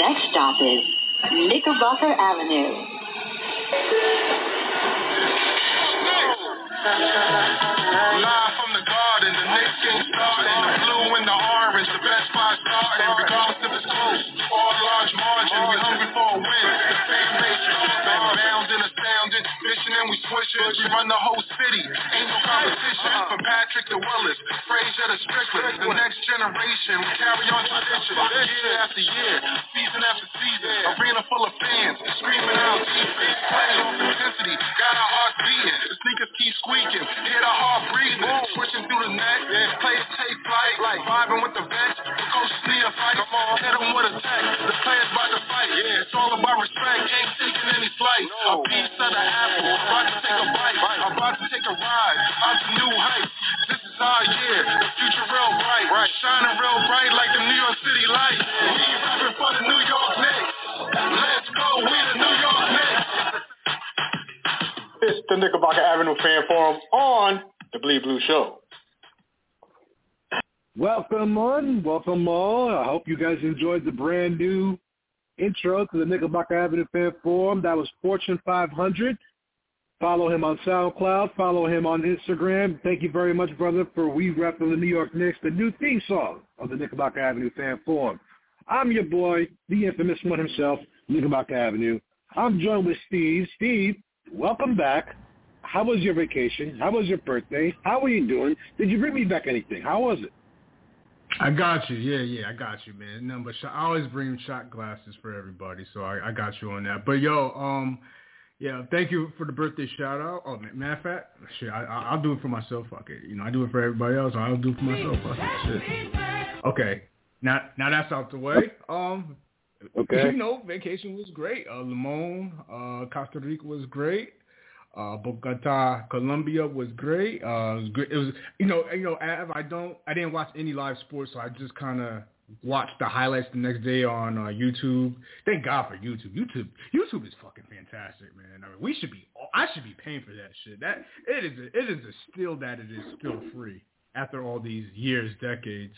Next stop is Knickerbocker Avenue. Live from the garden, the Knicks ain't starting. The blue and the orange, the best spot starting. Regardless if it's close, all large margin. We hungry for a win. The fan base jumping, bounding, astounding. Fishing and we swishing. We run the whole city. Ain't no competition. Uh-huh. From Patrick to Willis, Frazier to Strickland. The next generation, we carry on tradition. Year after year, season after season. Arena full of fans, screaming out defense. Playing off intensity, got our hearts beating. The sneakers keep squeaking, hear the heart breathing. Switching through the net, players take flight. Vibing with the vets, the coaches need a fight. Come on, hit with a tech. The players about to fight. It's all about respect, ain't taking any flight. A piece of the apple, about to take a bite. About to take a ride, out to new heights. This is our year, the future real bright. Shining real bright like the New York City lights. The Knickerbocker Avenue Fan Forum on the Bleed Blue Show. Welcome on, welcome all. I hope you guys enjoyed the brand new intro to the Knickerbocker Avenue Fan Forum. That was Fortune 500. Follow him on SoundCloud. Follow him on Instagram. Thank you very much, brother, for We Rep the New York Knicks, the new theme song of the Knickerbocker Avenue Fan Forum. I'm your boy, the infamous one himself, Knickerbocker Avenue. I'm joined with Steve. Steve, welcome back. How was your vacation? How was your birthday? How are you doing? Did you bring me back anything? How was it? I got you. Yeah, yeah, I got you, man. No, but I always bring shot glasses for everybody, so I, I got you on that. But yo, um, yeah, thank you for the birthday shout out. Oh, man, matter of fact, shit, I, I, I'll do it for myself. Fuck it, you know, I do it for everybody else. I'll do it for myself. Fuck it, shit. Okay, now now that's out the way. Um, Okay. you know, vacation was great. Uh, Limon, uh, Costa Rica was great. Uh, Bogota, Colombia was great. Uh, it was great. It was, you know, you know, I don't, I didn't watch any live sports, so I just kind of watched the highlights the next day on uh, YouTube. Thank God for YouTube. YouTube, YouTube is fucking fantastic, man. I mean, we should be, I should be paying for that shit. That it is, a, it is a still that it is still free after all these years, decades.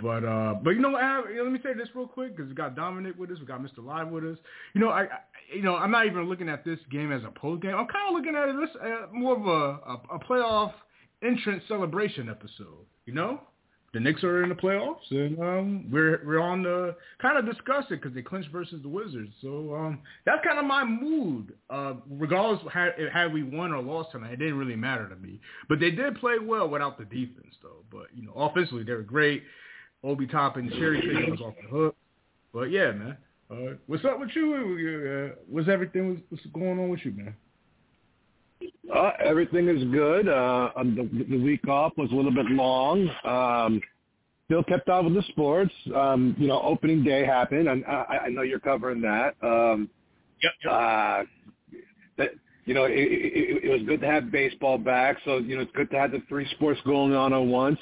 But uh, but you know, let me say this real quick because we got Dominic with us, we got Mr. Live with us. You know, I, I you know I'm not even looking at this game as a post game. I'm kind of looking at it as uh, more of a, a a playoff entrance celebration episode. You know, the Knicks are in the playoffs, and um, we're we're on the kind of discuss it because they clinched versus the Wizards. So um, that's kind of my mood. Uh, regardless of had we won or lost tonight, it didn't really matter to me. But they did play well without the defense, though. But you know, offensively they were great. Obi Toppin, cherry picking was off the hook. But yeah, man. Uh, what's up with you? Uh, what's everything? What's going on with you, man? Uh, everything is good. Uh, um, the, the week off was a little bit long. Um, still kept on with the sports. Um, you know, opening day happened, and I, I know you're covering that. Um, Yep. uh, that you know, it, it, it was good to have baseball back. So you know, it's good to have the three sports going on at once.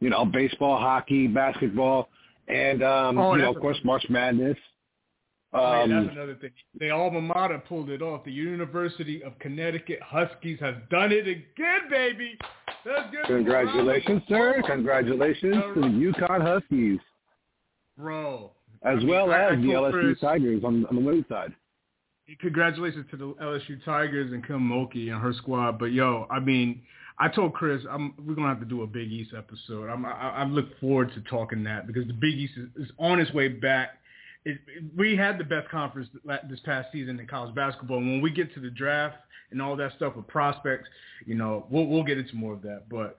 You know, baseball, hockey, basketball, and um, Oh, you know, of course, March Madness. Man, Um, that's another thing. The alma mater pulled it off. The University of Connecticut Huskies has done it again, baby. Let's give them a round of congratulations, sir! Congratulations to the UConn Huskies, bro. as I mean, well I- I as the LSU Tigers on, on the women's side. Congratulations to the LSU Tigers and Kim Mulkey and her squad. But yo, I mean, I told Chris I'm we're gonna have to do a Big East episode. I'm, I, I look forward to talking that because the Big East is, is on its way back. It, it- we had the best conference this past season in college basketball. When we get to the draft and all that stuff with prospects, you know, we'll we'll get into more of that. But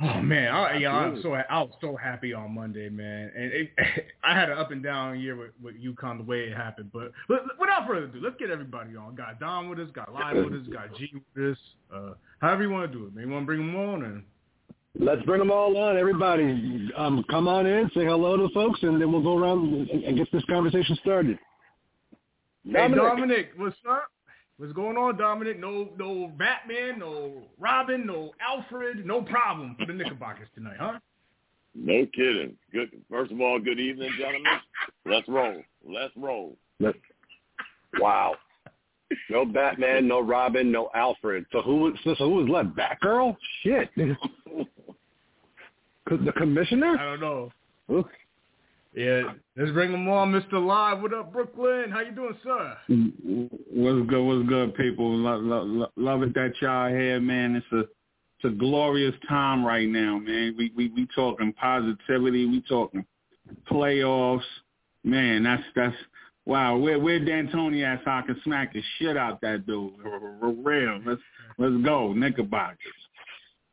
oh man, I, yeah, I'm so I was so happy on Monday, man. And it, I had an up and down year with with UConn the way it happened. But, but without further ado, let's get everybody on. Got Dom with us, got Live with us, got G with us. Uh, however you want to do it, man. You want to bring them on and. Let's bring them all on, everybody. Um, come on in, say hello to folks, and then we'll go around and, and get this conversation started. Hey Dominic, what's up? What's going on, Dominic? No, no Batman, no Robin, no Alfred, no problem for the Knickerbockers tonight, huh? No kidding. Good. First of all, good evening, gentlemen. Let's roll. Let's roll. Let- wow. No Batman, no Robin, no Alfred. So who was so, so who was left? Batgirl? Shit. the commissioner? I don't know. Yeah, let's bring him on, Mr. Live. What up, Brooklyn? How you doing, sir? What's good? What's good, people? Love, love, love it that y'all here, man. It's a it's a glorious time right now, man. We we we talking positivity. We talking playoffs, man. That's that's wow. Where where D'Antoni at? So I can smack the shit out that dude. For real. Let's let's go, Knickerbockers.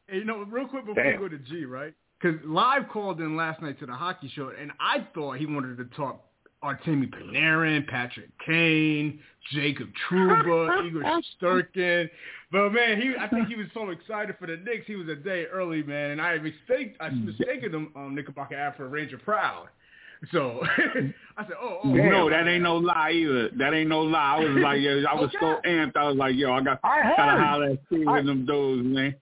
Hey, you know, real quick before Damn. we go to G, right? Because Live called in last night to the hockey show, and I thought he wanted to talk Artemi Panarin, Patrick Kane, Jacob Trouba, Igor Sturkin. But man, he I think he was so excited for the Knicks, he was a day early, man. And I mistake I mistaken him um, Knickerbocker ad for Ranger Proud. So I said, oh, oh, No, that ain't no lie either. That ain't no lie. I was like, yo, I was so amped. I was like, yo, I got I gotta heard. holler at Steve I- and them dudes, man.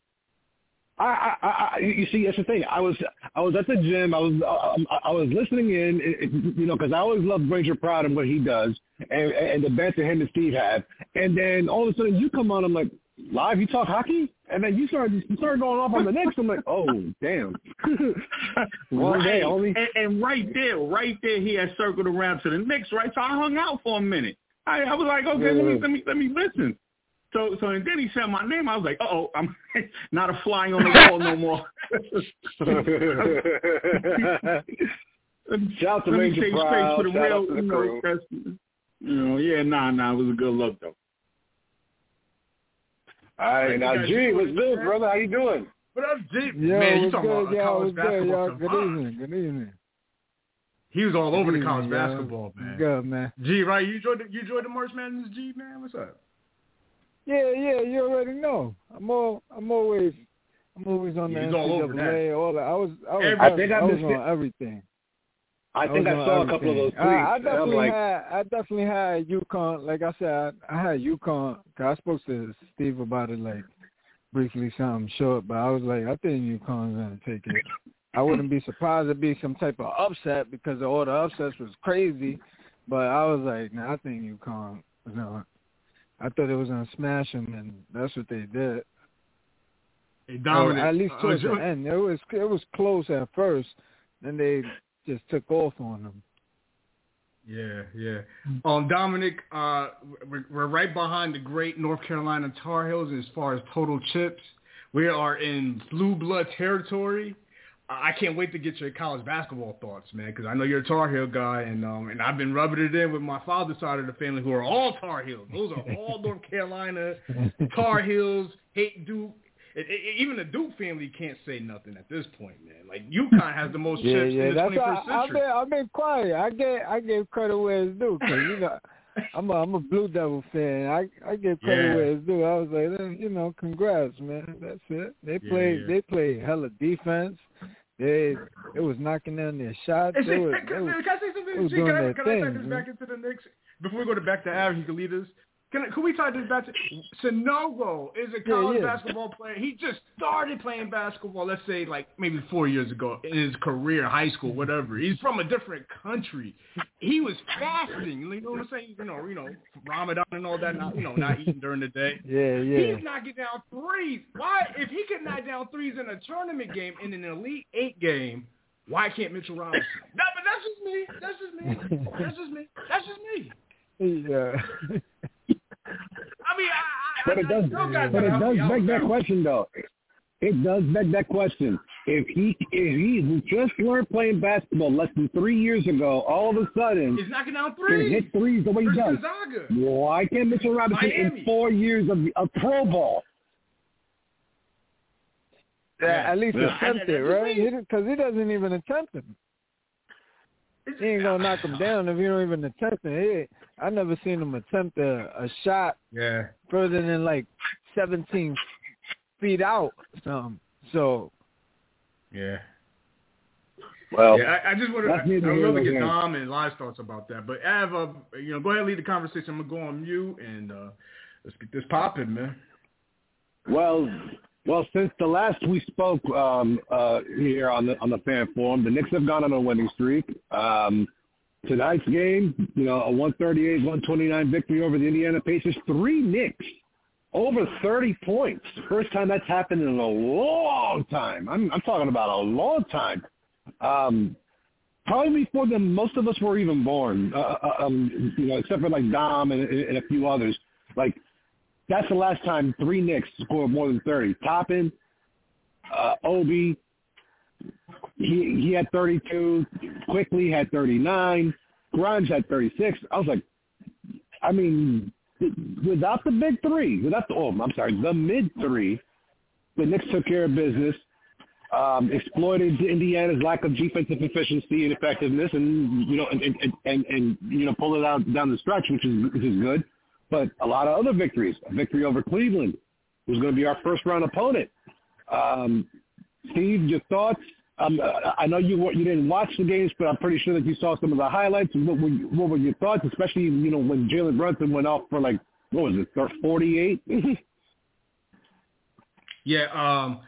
I, I, I, you see, that's the thing. I was, I was at the gym. I was, um, I, I was listening in, it- you know, because I always love Ranger Proud and what he does, and, and the banter him and Steve have. And then all of a sudden, you come on. I'm like, live. You talk hockey, and then you start, you start going off on the Knicks. I'm like, oh, damn. One day only. And, and right there, right there, he had circled around to the Knicks, right? So I hung out for a minute. I, I was like, okay, let me let me let me listen. So so and then he said my name. I was like, uh oh, I'm not a fly on the wall no more. Shout out to Let me Ranger say straight Proud. for the Shout real, out to the you know, crew. that's, you know, yeah, nah, nah, it was a good look though. All right, now guys G, what's it, good, brother? How you doing? What up, G? Yo, man, you talking good, about y'all? college What's good, basketball? y'all? Good savant. evening. Good evening. He was all over Good the college evening, y'all. basketball, man. Good, man. G, right? You enjoyed the, you enjoyed the March Madness, G, man? What's up? Yeah, yeah, you already know. I'm all, I'm always, I'm always on Yeah, the he's all over All that. I was, I was, I think I I was missed it. on everything. I think I was on saw a couple of those everything. tweets. I, I definitely like, had, I definitely had UConn. Like I said, I, I had UConn. Cause I spoke to Steve about it like briefly, something short. But I was like, I think UConn's gonna take it. I wouldn't be surprised it'd be some type of upset because all the upsets was crazy. But I was like, nah, I think UConn was gonna. I thought it was gonna smash them, and that's what they did. Hey, Or at least uh, towards Joe- the end, it was it was close at first, then they just took off on them. Yeah, yeah. Um, Dominic, uh, we're, we're right behind the great North Carolina Tar Heels as far as total chips. We are in blue blood territory. I can't wait to get your college basketball thoughts, man, because I know you're a Tar Heel guy, and um, and I've been rubbing it in with my father's side of the family, who are all Tar Heels. Those are all North Carolina Tar Heels. Hate Duke. It, it, even the Duke family can't say nothing at this point, man. Like UConn has the most Yeah, chips yeah, in the that's 21st why I've century. been I've been quiet. I get I give credit where it's due because you know I'm a I'm a Blue Devil fan. I I give credit Yeah. where it's due. I was like, you know, congrats, man. That's it. They Yeah, played yeah. they played hella defense. They it was knocking down their shots. They was, can, they was, can I say something? was can I, can I thing, this back into the Knicks before we go to back to Aaron? He can lead us. Can, can we tie this back to is a college yeah. basketball player. He just started playing basketball. Let's say like maybe four years ago in his career, high school, whatever. He's from a different country. He was fasting. You know what I'm saying? You know, you know, Ramadan and all that. Not you know, not eating during the day. yeah, yeah. He's knocking down threes. Why, if he can knock down threes in a tournament game in an Elite Eight game, why can't Mitchell Robinson? no, but that's just me. That's just me. That's just me. That's just me. Yeah. I mean, I, I, But it does, but it does beg that question though. It does beg that question. If he if he just learned playing basketball less than three years ago, all of a sudden He's knocking down can threes. hit threes the way he does, Gonzaga. why can't Mitchell Robinson Miami. in four years of, of pro ball? Yeah, at least Yeah. attempt it, right? Because he doesn't even attempt it. He ain't gonna knock him down if you don't even attempt it. He, I never seen him attempt a, a shot Yeah. further than like 17 feet out. Um, so Yeah. Well, Yeah, I, I just want to. that's neither I here would love nor to get there. Dom and Live's thoughts about that. But Av, uh, you know, go ahead and lead the conversation. I'm gonna go on mute and uh, let's get this popping, man. Well, well, since the last we spoke um, uh, here on the on the fan forum, the Knicks have gone on a winning streak. Um, tonight's game, you know, a 138-129 victory over the Indiana Pacers. Three Knicks over 30 points. First time that's happened in a long time. I'm I'm talking about a long time. Um, probably before the most of us were even born. Uh, uh, um, you know, except for like Dom and, and a few others. Like that's the last time three Knicks scored more than thirty. Toppin, uh, Obi, he he had thirty two. Quickley had thirty nine. Grimes had thirty six. I was like, I mean, without the big three, without the oh, I'm sorry, the mid three, the Knicks took care of business um, exploited Indiana's lack of defensive efficiency and effectiveness, and you know, and and, and, and you know, pull it out down the stretch, which is which is good. But a lot of other victories, a victory over Cleveland, who's going to be our first round opponent. Um, Steve, your thoughts? Um, I know you you didn't watch the games, but I'm pretty sure that you saw some of the highlights. What were what were your thoughts, especially you know when Jalen Brunson went off for like what was it, 48? yeah, um,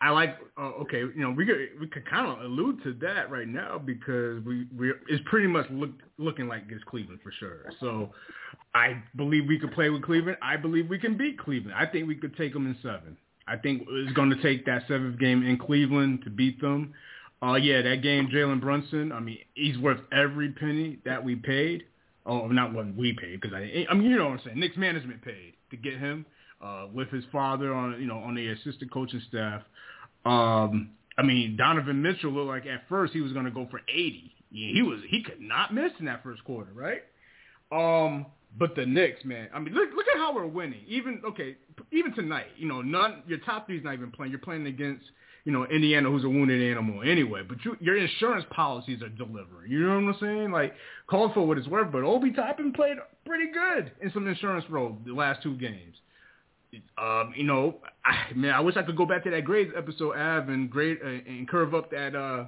I like. Uh, okay, you know, we could we could kind of allude to that right now because we we it's pretty much look, looking like it's Cleveland for sure. So I believe we could play with Cleveland. I believe we can beat Cleveland. I think we could take them in seven. I think it's going to take that seventh game in Cleveland to beat them. Uh, yeah, that game, Jalen Brunson. I mean, he's worth every penny that we paid. Oh, not what we paid because I, I mean, you know what I'm saying. Knicks management paid to get him uh, with his father on, you know, on the assistant coaching staff. Um, I mean, Donovan Mitchell looked like at first he was going to go for 80. Yeah, he was he could not miss in that first quarter, right? Um, but the Knicks, man, I mean, look look at how we're winning. Even okay, even tonight, you know, none your top three's not even playing. You're playing against you know Indiana, who's a wounded animal anyway. But you, your insurance policies are delivering. You know what I'm saying? Like, call for what it's worth. But Obi Toppin played pretty good in some insurance role the last two games um, you know, I, man, I wish I could go back to that grades episode, Av, and grade uh, and curve up that uh,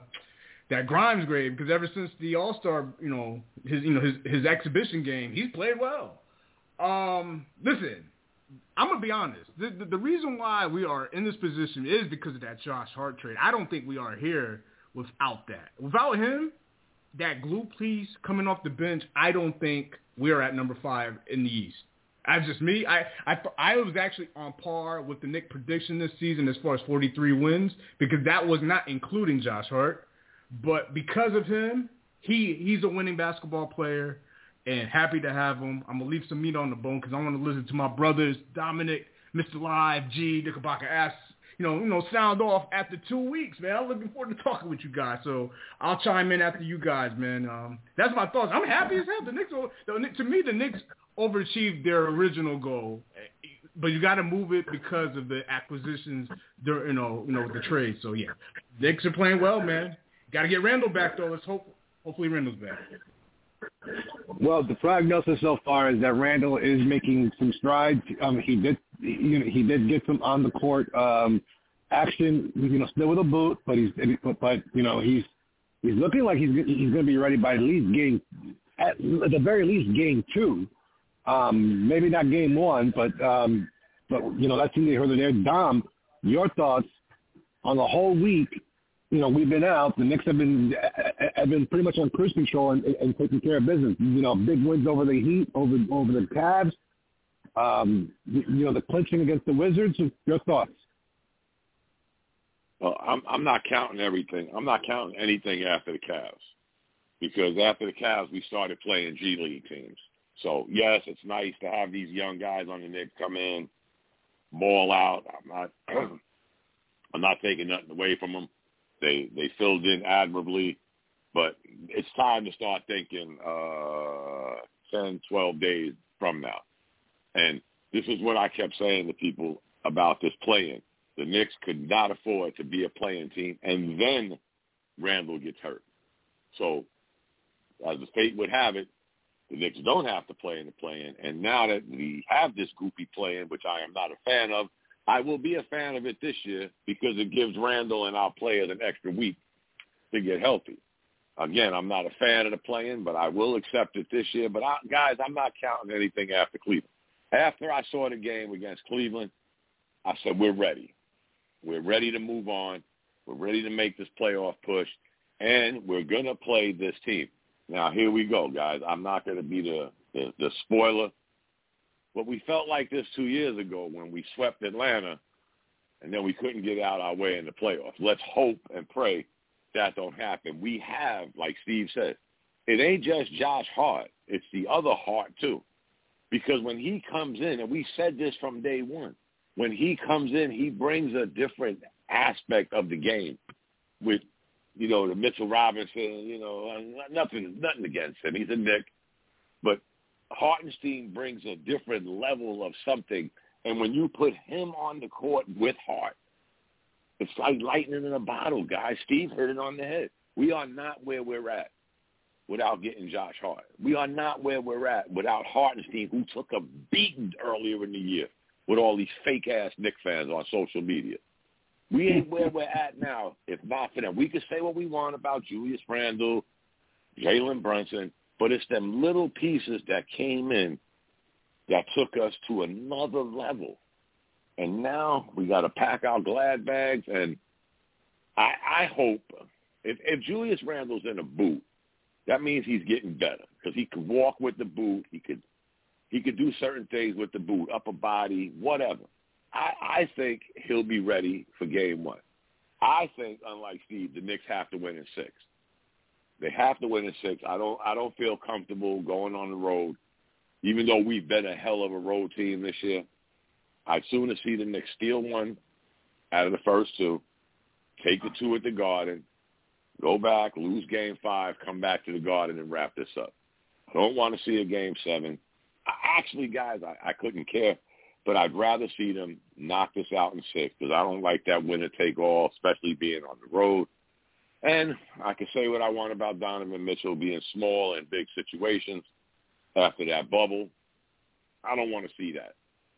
that Grimes grade because ever since the All Star, you know, his you know his his exhibition game, he's played well. Um, listen, I'm gonna be honest. The, the, the reason why we are in this position is because of that Josh Hart trade. I don't think we are here without that. Without him, that glue piece coming off the bench, I don't think we are at number five in the East. That's just me. I, I I was actually on par with the Knick prediction this season as far as 43 wins because that was not including Josh Hart. But because of him, he he's a winning basketball player, and happy to have him. I'm gonna leave some meat on the bone because I want to listen to my brothers Dominic, Mr. Live, G, Knickerbocker ass. You know, you know, sound off after two weeks, man. I'm looking forward to talking with you guys. So I'll chime in after you guys, man. Um, that's my thoughts. I'm happy as hell. The Knicks, the, to me, the Knicks overachieved their original goal, but you got to move it because of the acquisitions, During, you know, you know, the trade. So yeah, Knicks are playing well, man. Got to get Randle back though. Let's hope, hopefully Randle's back. Well, the prognosis so far is that Randle is making some strides. Um, he did, you know, he did get some on the court um, action. You know, still with a boot, but he's, but, you know, he's he's looking like he's he's going to be ready by at least game, at, at the very least game two. Um, maybe not game one, but um, but you know that's neither here nor there. Dom, your thoughts on the whole week? You know we've been out. The Knicks have been have been pretty much on cruise control and, and taking care of business. You know, big wins over the Heat, over over the Cavs. Um, you know, the clinching against the Wizards. Your thoughts? Well, I'm I'm not counting everything. I'm not counting anything after the Cavs because after the Cavs we started playing G League teams. So yes, it's nice to have these young guys on the Knicks come in, ball out. I'm not, I'm not taking nothing away from them. They they filled in admirably, but it's time to start thinking uh, 10, 12 days from now. And this is what I kept saying to people about this playing. The Knicks could not afford to be a playing team, and then Randle gets hurt. So, as the fate would have it, the Knicks don't have to play in the play-in. And now that we have this goofy play-in, which I am not a fan of, I will be a fan of it this year because it gives Randle and our players an extra week to get healthy. Again, I'm not a fan of the play-in, but I will accept it this year. But I, guys, I'm not counting anything after Cleveland. After I saw the game against Cleveland, I said we're ready. We're ready to move on. We're ready to make this playoff push, and we're gonna play this team. Now here we go, guys. I'm not going to be the, the the spoiler, but we felt like this two years ago when we swept Atlanta, and then we couldn't get out our way in the playoffs. Let's hope and pray that don't happen. We have, like Steve said, it ain't just Josh Hart. It's the other Hart too. Because when he comes in, and we said this from day one, when he comes in, he brings a different aspect of the game with, you know, the Mitchell Robinson, you know, nothing, nothing against him. He's a Knick. But Hartenstein brings a different level of something. And when you put him on the court with Hart, it's like lightning in a bottle, guys. Steve hit it on the head. We are not where we're at without getting Josh Hart. We are not where we're at without Hartenstein, who took a beating earlier in the year with all these fake-ass Knick fans on social media. We ain't where we're at now if not for them. We can say what we want about Julius Randle, Jalen Brunson, but it's them little pieces that came in that took us to another level. And now we got to pack our glad bags. And I, I hope if, if Julius Randle's in a boot, that means he's getting better because he could walk with the boot. He could he could do certain things with the boot, upper body, whatever. I, I think he'll be ready for game one. I think, unlike Steve, the Knicks have to win in six. They have to win in six. I don't I don't feel comfortable going on the road, even though we've been a hell of a road team this year. I'd sooner see the Knicks steal one out of the first two, take the two at the Garden, go back, lose game five, come back to the Garden and wrap this up. I don't want to see a game seven. I, actually, guys, I, I couldn't care, but I'd rather see them knock this out in six because I don't like that winner take all, especially being on the road. And I can say what I want about Donovan Mitchell being small in big situations after that bubble. I don't want to see that.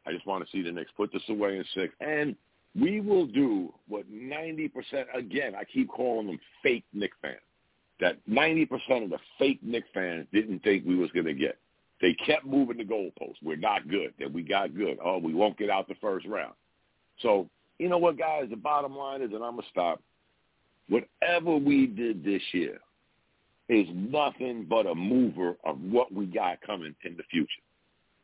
I just want to see the Knicks put this away in six. And we will do what 90%, again, I keep calling them fake Knick fans, that 90% of the fake Knick fans didn't think we was going to get. They kept moving the goalposts. We're not good. That we got good. Oh, we won't get out the first round. So, you know what, guys? The bottom line is, and I'm going to stop, whatever we did this year is nothing but a mover of what we got coming in the future.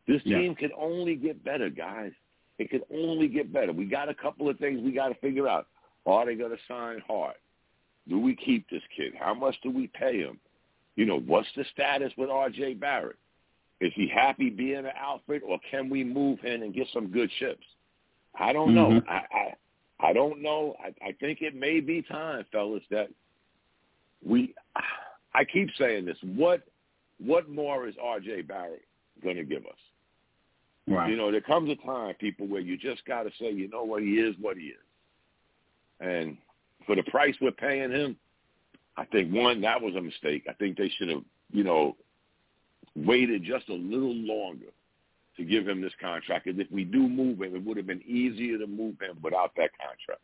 This team yeah. can only get better, guys. It can only get better. We got a couple of things we got to figure out. Are they going to sign Hart? Do we keep this kid? How much do we pay him? You know, what's the status with R.J. Barrett? Is he happy being an outfit, or can we move him and get some good chips? I don't mm-hmm. know. I, I don't know. I, I think it may be time, fellas, that we. I keep saying this. What what more is R.J. Barrett going to give us? Right. You know, there comes a time, people, where you just got to say, you know what, he is what he is. And for the price we're paying him, I think, one, that was a mistake. I think they should have, you know, waited just a little longer to give him this contract. And if we do move him, it would have been easier to move him without that contract.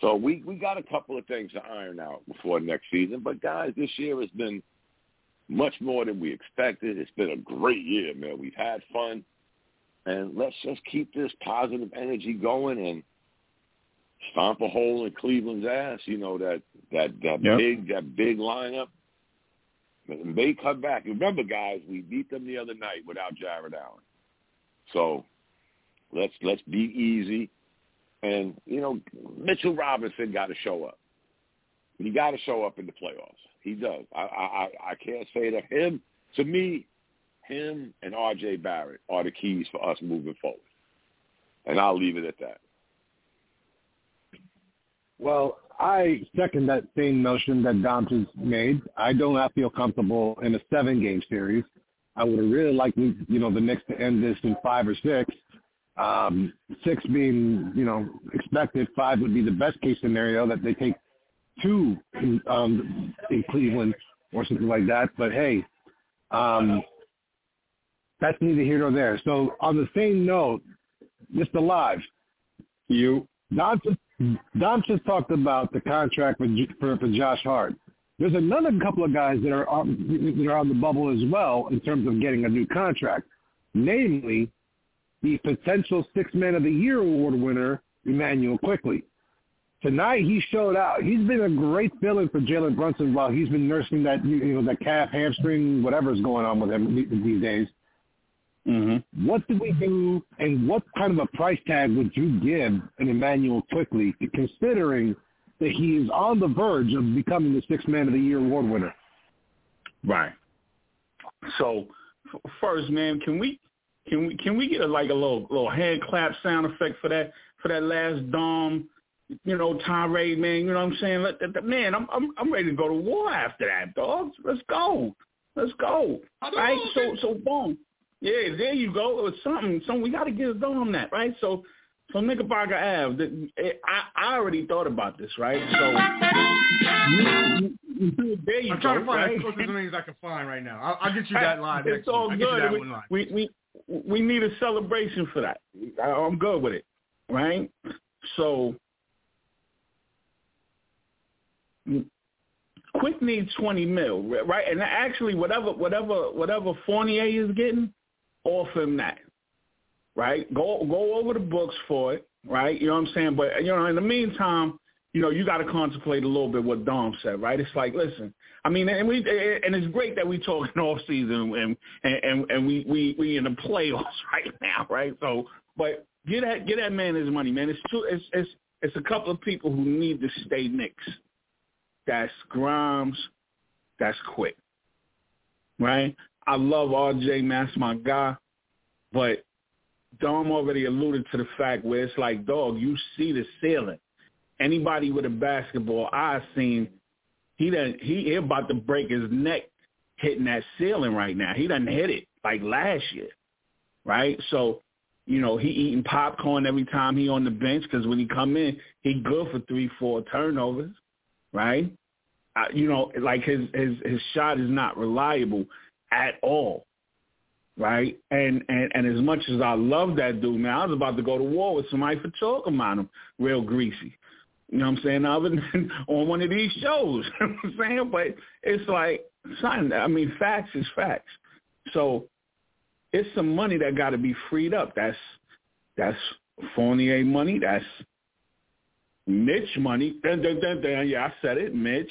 So we, we got a couple of things to iron out before next season. But, guys, this year has been much more than we expected. It's been a great year, man. We've had fun and let's just keep this positive energy going and stomp a hole in Cleveland's ass. You know that that that yep. big that big lineup. And they come back. Remember, guys, we beat them the other night without Jarrett Allen. So let's let's be easy. And you know, Mitchell Robinson got to show up. He got to show up in the playoffs. He does. I I I can't say that him. To me, him and R.J. Barrett are the keys for us moving forward. And I'll leave it at that. Well, I second that same notion that just made. I do not feel comfortable in a seven-game series. I would have really liked, you know, the Knicks to end this in five or six. Um, six being, you know, expected. Five would be the best case scenario that they take two in, um, in Cleveland or something like that. But hey, um, that's neither here nor there. So on the same note, Mr. Live, you Don just, Don just talked about the contract for, for for Josh Hart. There's another couple of guys that are on, that are on the bubble as well in terms of getting a new contract, namely the potential Six Man of the Year award winner Immanuel Quickley. Tonight he showed out. He's been a great fill-in for Jalen Brunson while he's been nursing that you know that calf, hamstring, whatever's going on with him these days. Mm-hmm. What do we do, and what kind of a price tag would you give an Immanuel Quickley, considering that he is on the verge of becoming the sixth man of the year award winner. Right. So first, man, can we can we can we get a, like a little little hand clap sound effect for that for that last Dom, you know, tirade, man? You know what I'm saying? Let, let, man, I'm I'm I'm ready to go to war after that, dogs. Let's go. Let's go. Right? So so boom. Yeah, there you go. It was something. Something we got to give Dom that, right? So so Knickerbocker Ave, the, eh, I I already thought about this, right? So there you I'm go. trying to find right? as close as names I can find right now. I'll, I'll get you that line It's next all week. I'll get you that good. We, we we we need a celebration for that. I- I'm good with it, right? So, Quick needs 20 mil, right? And actually, whatever whatever whatever Fournier is getting, offer him that, right? Go go over the books for it, right? You know what I'm saying? But you know, in the meantime, you know, you got to contemplate a little bit what Dom said, right? It's like, listen, I mean, and we and it's great that we talking off season and and and we we we in the playoffs right now, right? So, but get that get that man his money, man. It's two. It's it's it's a couple of people who need to stay Knicks. That's Grimes. That's Quick, right? I love RJ, man. That's my guy, but Dom already alluded to the fact where it's like, dog, you see the ceiling. Anybody with a basketball eye seen he done he, he about to break his neck hitting that ceiling right now. He doesn't hit it like last year, right? So, you know, he eating popcorn every time he on the bench because when he come in, he good for three, four turnovers, right? Uh, you know, like his his his shot is not reliable at all, right? And and and as much as I love that dude, man, I was about to go to war with somebody for talking about him real greasy. You know what I'm saying? Other than on one of these shows. you know what I'm saying? But it's like, son, I mean, facts is facts. So it's some money that got to be freed up. That's that's Fournier money. That's Mitch money. Dun, dun, dun, dun. Yeah, I said it, Mitch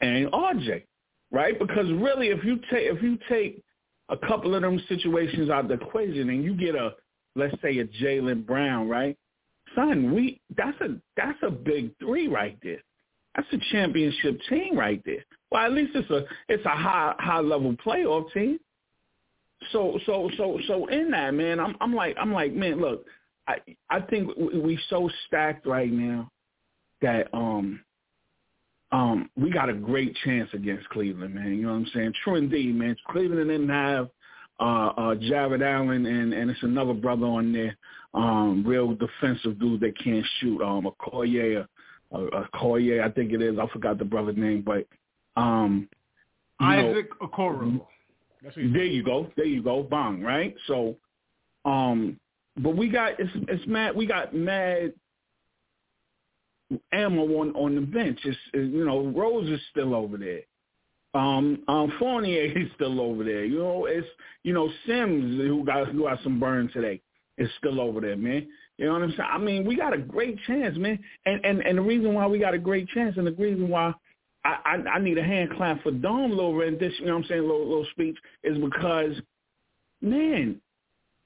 and RJ, right? Because really, if you take if you take a couple of them situations out of the equation and you get a let's say a Jaylen Brown, right? son, we that's a that's a big three right there. That's a championship team right there. Well, at least it's a it's a high high level playoff team. So so so so in that man, I'm I'm like I'm like man, look, I I think we, we so stacked right now that um um we got a great chance against Cleveland, man. You know what I'm saying? True indeed, man. Cleveland didn't have uh, uh, Jarrett Allen, and, and it's another brother on there, um, real defensive dude that can't shoot, um, a Collier, a, a Collier, I think it is. I forgot the brother's name, but um, you know, Isaac Okoro. That's what there you go, there you go, bang, right? So, um, but we got it's it's mad. We got mad ammo on on the bench. It's, you know Rose is still over there. Um, um, Fournier is still over there. You know, it's you know Sims who got who got some burn today is still over there, man. You know what I'm saying? I mean, we got a great chance, man. And and and the reason why we got a great chance, and the reason why I I, I need a hand clap for Dom little rendition. You know what I'm saying? Little little speech is because, man,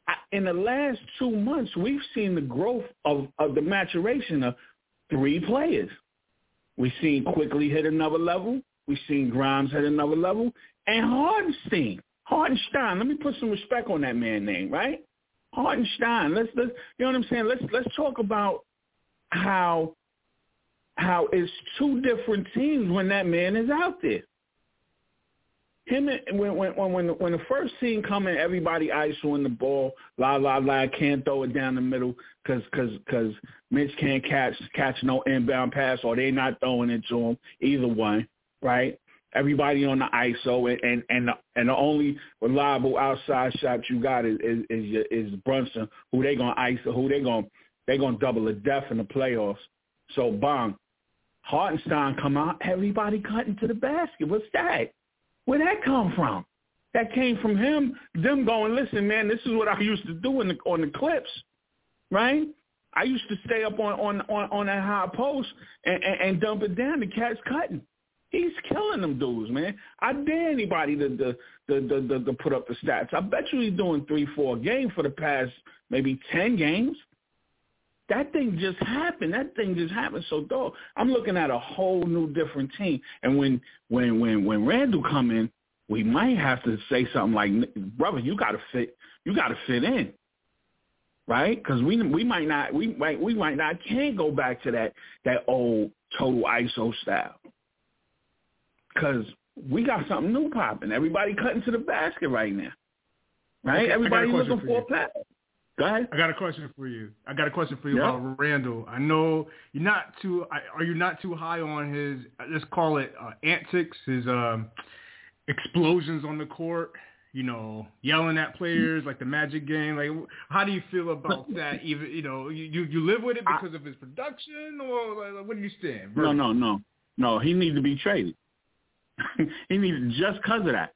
I, in the last two months we've seen the growth of of the maturation of three players. We've seen Quickley hit another level. We've seen Grimes hit another level. And Hartenstein. Hartenstein. Let me put some respect on that man name, right? Hartenstein. Let's let's you know what I'm saying? Let's let's talk about how how it's two different teams when that man is out there. Him and, when when when when the first team come in, everybody isoing the ball, la la la, can't throw it down the middle because cause, cause Mitch can't catch catch no inbound pass or they not throwing it to him. Either one, right? Everybody on the ISO oh, and and and the, and the only reliable outside shot you got is is is, your, is Brunson, who they gonna ISO, who they gonna they gonna double a death in the playoffs. So bang, Hartenstein come out, everybody cutting to the basket. What's that? Where'd that come from? That came from him, them going, listen, man, this is what I used to do in the, on the clips, right? I used to stay up on on on, on that high post and, and, and dump it down. The cat's cutting. He's killing them dudes, man. I dare anybody to to, to, to, to, put up the stats. I bet you he's doing three, four games for the past maybe ten games. That thing just happened. That thing just happened. So dog, I'm looking at a whole new different team. And when when when when Randle come in, we might have to say something like, "Brother, you got to fit. You got to fit in." Right? Because we we might not we might we might not can't go back to that that old total ISO style. Because we got something new popping. Everybody cutting to the basket right now. Right? Okay, Everybody looking for for a pass. Go ahead. I got a question for you. I got a question for you Yeah. about Randle. I know you're not too. I- Are you not too high on his? Let's call it uh, antics. His um, explosions on the court. You know, yelling at players like the Magic game. Like, how do you feel about that? Even you know, you you, live with it I- because of his production, or like, where do you stand? No, no, no, no. He needs to be traded. he needs just because of that,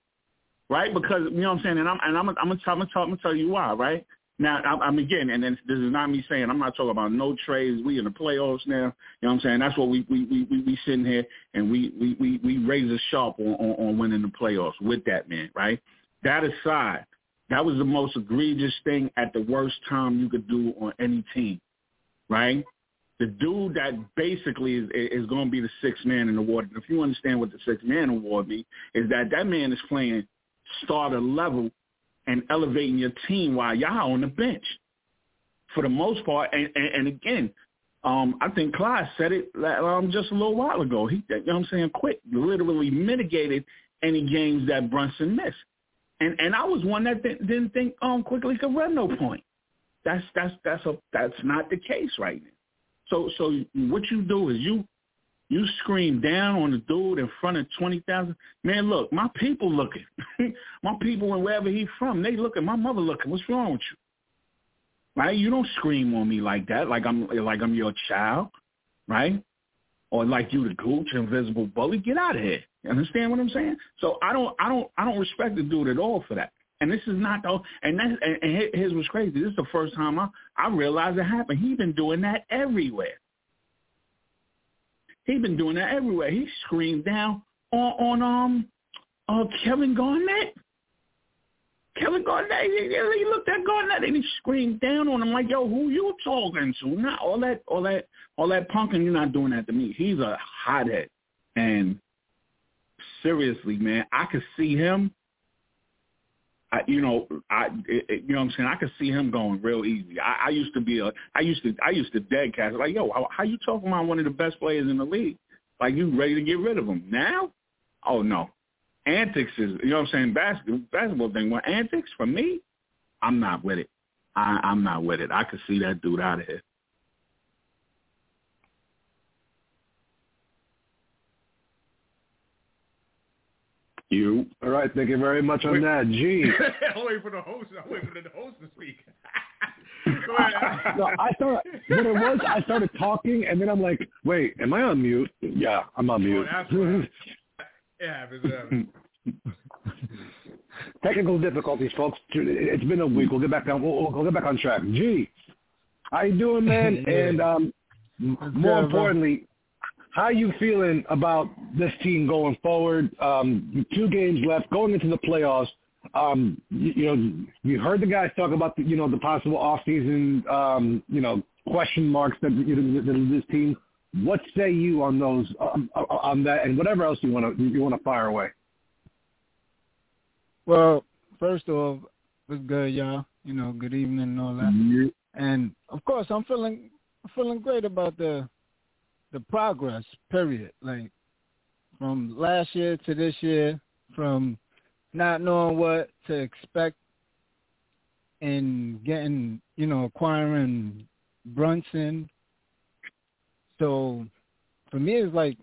right? Because you know what I'm saying. And I'm and I'm I'm gonna tell, I'm gonna tell, I'm gonna tell you why, right? Now I'm, I'm again, and then this is not me saying I'm not talking about no trades. We in the playoffs now. You know what I'm saying? That's what we we we we, we sitting here and we we we we raise a sharp on, on on winning the playoffs with that man, right? That aside, that was the most egregious thing at the worst time you could do on any team, right? the dude that basically is is going to be the sixth man in the award. If you understand what the sixth man award means, is that that man is playing starter level and elevating your team while y'all on the bench for the most part. And and, and again, um, I think Clyde said it um, just a little while ago. He, you know what I'm saying, quick, literally mitigated any games that Brunson missed. And and I was one that didn't, didn't think um Quickley could run no point. That's that's that's a that's not the case right now. So so what you do is you you scream down on the dude in front of twenty thousand. Man, look, my people looking. my people and wherever he from, they looking. My mother looking. What's wrong with you? Right? You don't scream on me like that, like I'm like I'm your child, right? Or like you the gooch, invisible bully. Get out of here. You understand what I'm saying? So I don't I don't I don't respect the dude at all for that. And this is not the and that and, and what's crazy. This is the first time I I realized it happened. He's been doing that everywhere. He's been doing that everywhere. He screamed down on on um uh Kevin Garnett. Kevin Garnett, he, he looked at Garnett and he screamed down on him like, "Yo, who you talking to?" Not all that, all that, all that punking. You're not doing that to me. He's a hothead, and seriously, man, I could see him. I, you know, I, it, you know what I'm saying. I could see him going real easy. I, I used to be a, I used to, I used to dead cast like, yo, how, how you talking about one of the best players in the league? Like you ready to get rid of him now? Oh no, antics is, you know what I'm saying. Basketball, basketball thing. Well, antics for me, I'm not with it. I, I'm not with it. I could see that dude out of here. You. All right, thank you very much on that. G. I'm waiting for the host. I'm waiting for the host to speak. No, I thought what it was. I started talking, and then I'm like, "Wait, am I on mute?" Yeah, I'm on Oh, mute. that's right. It happens. It happens. Technical difficulties, folks. It's been a week. We'll get back on. We'll, we'll get back on track. G, how you doing, man? And um, more importantly, how you feeling about this team going forward? Um, two games left, going into the playoffs. Um, you, you know, you heard the guys talk about the, you know the possible off-season, um, you know, question marks that you know, that this team. What say you on those um, on that, and whatever else you want to you want to fire away? Well, first off, what's good, y'all? You know, good evening and all that. And of course, I'm feeling I'm feeling great about the the progress. Period. Like from last year to this year, from not knowing what to expect and getting, you know, acquiring Brunson. So for me, it's like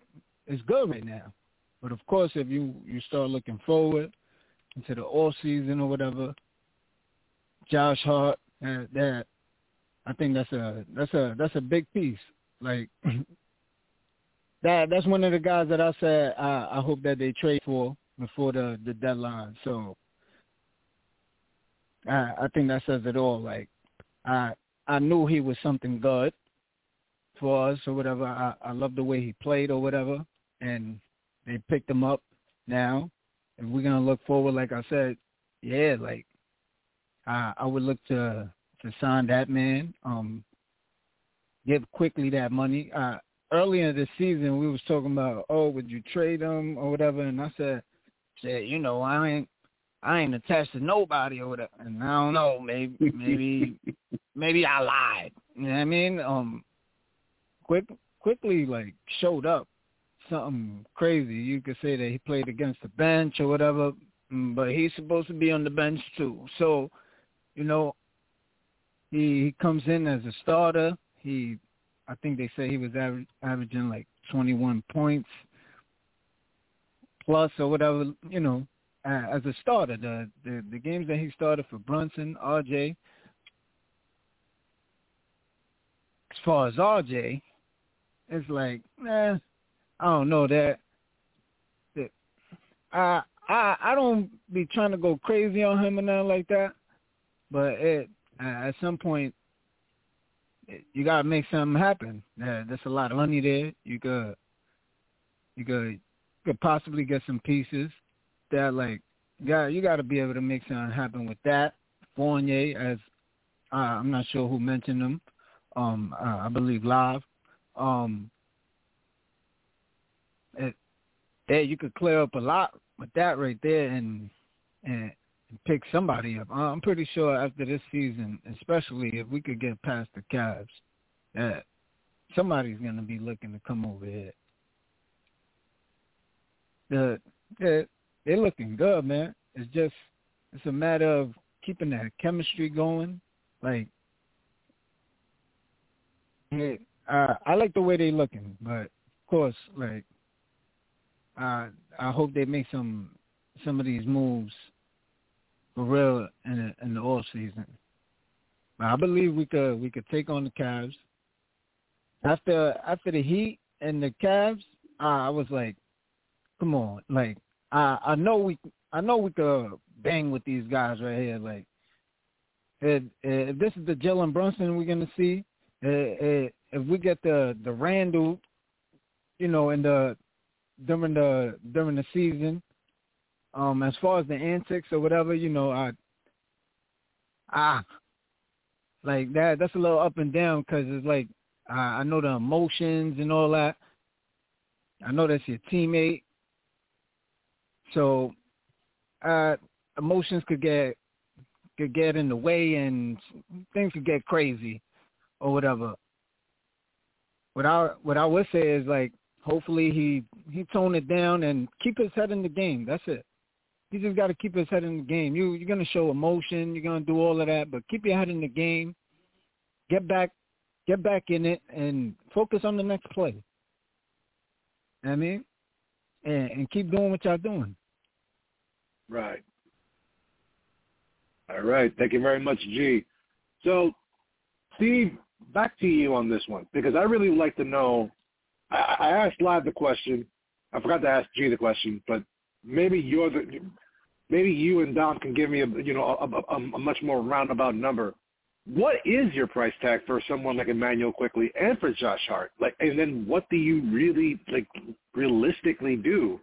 it's good right now. But of course, if you you start looking forward into the off season or whatever, Josh Hart, that I think that's a that's a that's a big piece. Like that that's one of the guys that I said I, I hope that they trade for before the the deadline. So I I think that says it all. Like I I knew he was something good for us or whatever. I I love the way he played or whatever, and they picked him up now. If we're gonna look forward, like I said, yeah, like I I would look to to sign that man. Um, give Quickley that money. Uh, earlier this season, we was talking about, oh, would you trade him or whatever, and I said, said, you know, I ain't, I ain't attached to nobody or whatever, and I don't know, maybe, maybe, maybe I lied. You know what I mean? Um, quick, Quickley like showed up something crazy. You could say that he played against the bench or whatever, mm, but he's supposed to be on the bench too. So, you know, he he comes in as a starter. He, I think they say he was aver- averaging like 21 points plus or whatever. You know, as a starter, the, the the games that he started for Brunson, RJ. As far as RJ, it's like, eh, I don't know that. that I I I don't be trying to go crazy on him and nothing like that, but it at some point you gotta make something happen. Yeah, there's a lot of money there. You could you could could possibly get some pieces that like got you got to be able to make something happen with that. Fournier, as uh, I'm not sure who mentioned him. Um, uh, I believe live. Um, it, there you could clear up a lot with that right there and and pick somebody up. I'm pretty sure after this season, especially if we could get past the Cavs, that somebody's going to be looking to come over here. The they're, they're looking good, man. It's just it's a matter of keeping that chemistry going. Like, hey, uh, I like the way they're looking, but of course, like, uh, I hope they make some some of these moves for real in the, in the off season. I believe we could we could take on the Cavs. After after the Heat and the Cavs, uh, I was like, come on, like I I know we I know we could bang with these guys right here. Like, if, if this is the Jalen Brunson we're gonna see, if we get the the Randle, you know, in the during the during the season, um, as far as the antics or whatever, you know, I, ah, like that. That's a little up and down because it's like I, I know the emotions and all that. I know that's your teammate, so uh, emotions could get could get in the way and things could get crazy or whatever. What I what I would say is like hopefully he he tone it down and keep his head in the game. That's it. He just got to keep his head in the game. You you're gonna show emotion. You're gonna do all of that, but keep your head in the game. Get back, get back in it, and focus on the next play. I mean, and, and keep doing what y'all doing. Right. All right. Thank you very much, G. So, Steve, back to you on this one because I really would like to know. I, I asked Live the question. I forgot to ask G the question, but maybe you're the maybe you and Dom can give me a you know a, a, a much more roundabout number. What is your price tag for someone like Immanuel Quickley and for Josh Hart? Like, and then what do you really like realistically do?